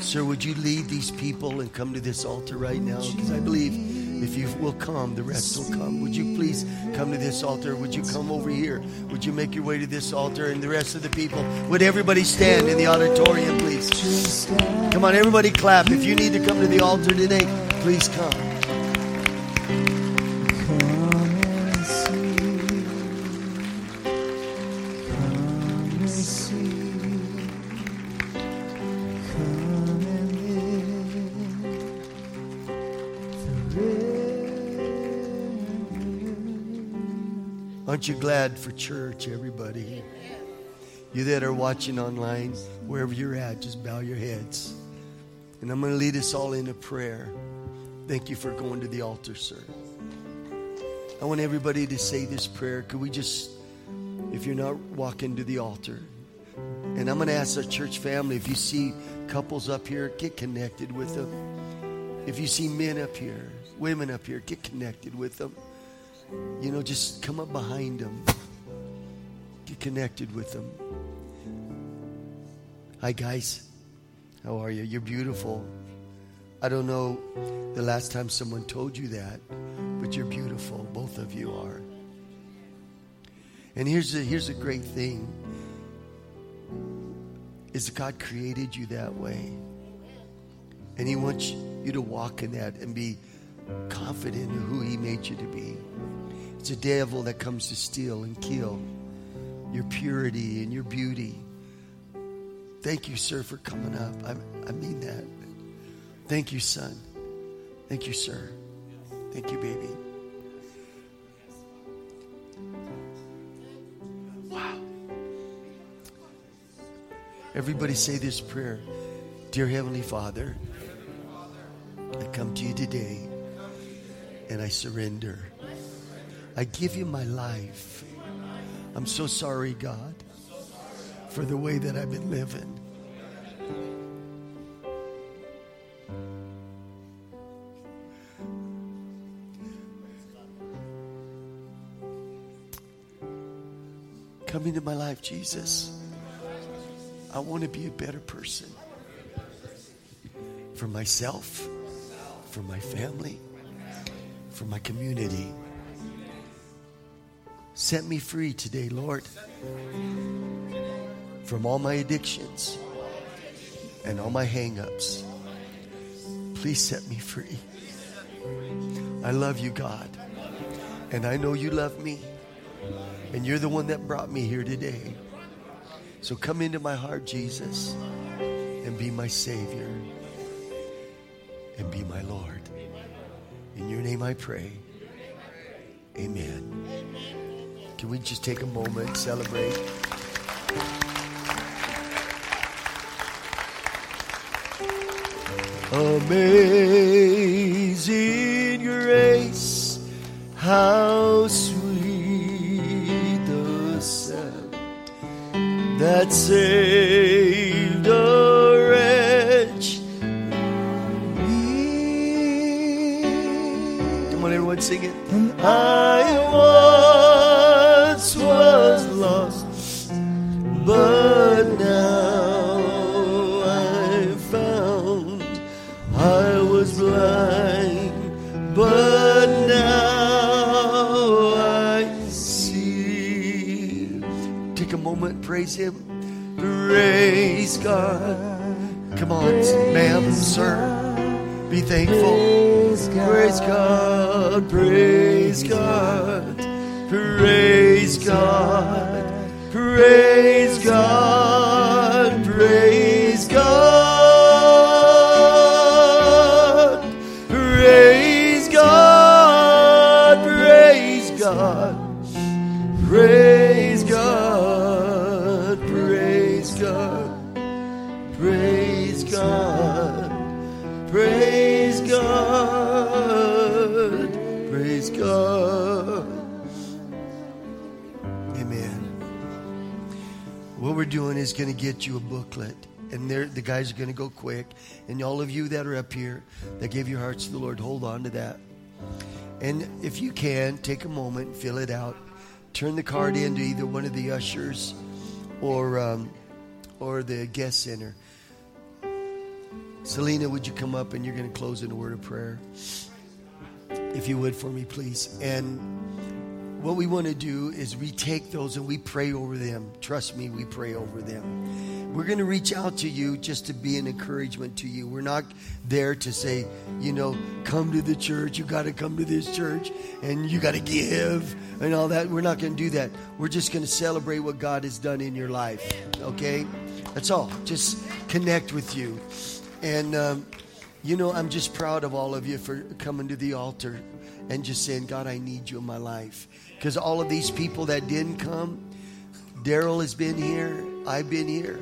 S8: Sir, would you lead these people and come to this altar right now? Because I believe if you will come, the rest will come. Would you please come to this altar? Would you come over here? Would you make your way to this altar and the rest of the people? Would everybody stand in the auditorium, please? Come on, everybody clap. If you need to come to the altar today, please come. Aren't you glad for church, everybody? You that are watching online, wherever you're at, just bow your heads. And I'm going to lead us all in a prayer. Thank you for going to the altar, sir. I want everybody to say this prayer. Could we just, if you're not walking to the altar, and I'm going to ask our church family if you see couples up here, get connected with them. If you see men up here, women up here, get connected with them. You know, just come up behind them, get connected with them. Hi, guys. How are you? You're beautiful. I don't know the last time someone told you that, but you're beautiful. Both of you are. And here's a, here's a great thing is God created you that way. And he wants you to walk in that and be confident in who he made you to be. It's a devil that comes to steal and kill your purity and your beauty. Thank you, sir, for coming up. I, I mean that. Thank you, son. Thank you, sir. Thank you, baby. Wow. Everybody say this prayer Dear Heavenly Father, I come to you today and I surrender. I give you my life. I'm so sorry, God, for the way that I've been living. Come into my life, Jesus. I want to be a better person for myself, for my family, for my community. Set me free today, Lord, from all my addictions and all my hangups. Please set me free. I love you, God, and I know you love me, and you're the one that brought me here today. So come into my heart, Jesus, and be my Savior and be my Lord. Name I pray. Amen. Can we just take a moment, celebrate? Amazing grace, how sweet the sound that saved God. Come on, ma'am, sir. Be thankful. Praise God. Praise God. Praise God. Praise God. Is going to get you a booklet. And there, the guys are going to go quick. And all of you that are up here that gave your hearts to the Lord, hold on to that. And if you can, take a moment, fill it out. Turn the card in to either one of the ushers or, um, or the guest center. Selena, would you come up and you're going to close in a word of prayer? If you would for me, please. And what we want to do is we take those and we pray over them. Trust me, we pray over them. We're going to reach out to you just to be an encouragement to you. We're not there to say, you know, come to the church. You got to come to this church and you got to give and all that. We're not going to do that. We're just going to celebrate what God has done in your life. Okay? That's all. Just connect with you. And, um, you know, I'm just proud of all of you for coming to the altar and just saying, God, I need you in my life. Because all of these people that didn't come, Daryl has been here, I've been here.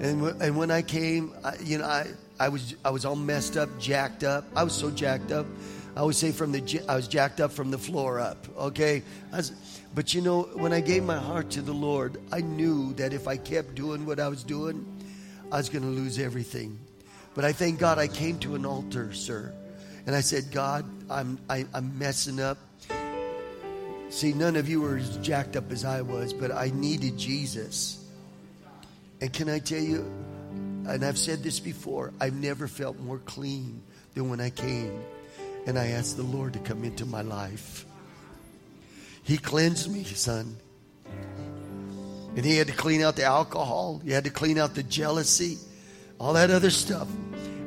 S8: And, w- and when I came, I, you know, I, I, was, I was all messed up, jacked up. I was so jacked up. I would say from the I was jacked up from the floor up. Okay, I was, but you know when I gave my heart to the Lord, I knew that if I kept doing what I was doing, I was going to lose everything. But I thank God I came to an altar, sir, and I said, God, I'm I, I'm messing up. See, none of you were as jacked up as I was, but I needed Jesus. And can I tell you, and I've said this before, I've never felt more clean than when I came and I asked the Lord to come into my life. He cleansed me, son. And he had to clean out the alcohol, he had to clean out the jealousy, all that other stuff.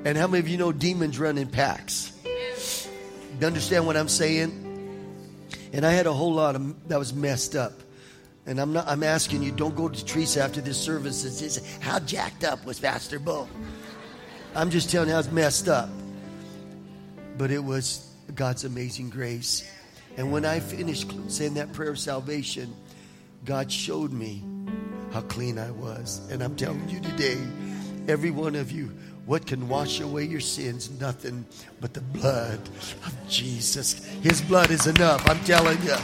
S8: And how many of you know demons run in packs? You understand what I'm saying? And I had a whole lot of that was messed up. And I'm not I'm asking you, don't go to Teresa after this service and say, how jacked up was Pastor Bo? I'm just telling you I was messed up. But it was God's amazing grace. And when I finished saying that prayer of salvation, God showed me how clean I was. And I'm telling you today, every one of you, what can wash away your sins? Nothing but the blood of Jesus. His blood is enough, I'm telling you.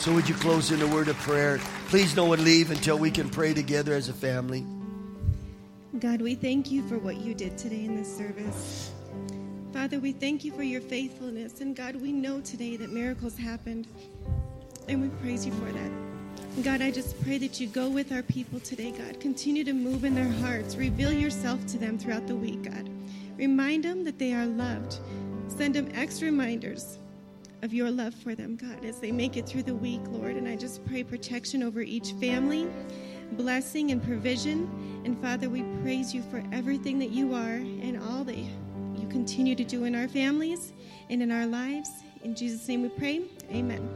S8: So, would you close in a word of prayer? Please, no one leave until we can pray together as a family.
S9: God, we thank you for what you did today in this service. Father, we thank you for your faithfulness. And God, we know today that miracles happened. And we praise you for that. God, I just pray that you go with our people today, God. Continue to move in their hearts. Reveal yourself to them throughout the week, God. Remind them that they are loved. Send them extra reminders of your love for them, God, as they make it through the week, Lord. And I just pray protection over each family, blessing and provision. And Father, we praise you for everything that you are and all that you continue to do in our families and in our lives. In Jesus' name we pray. Amen.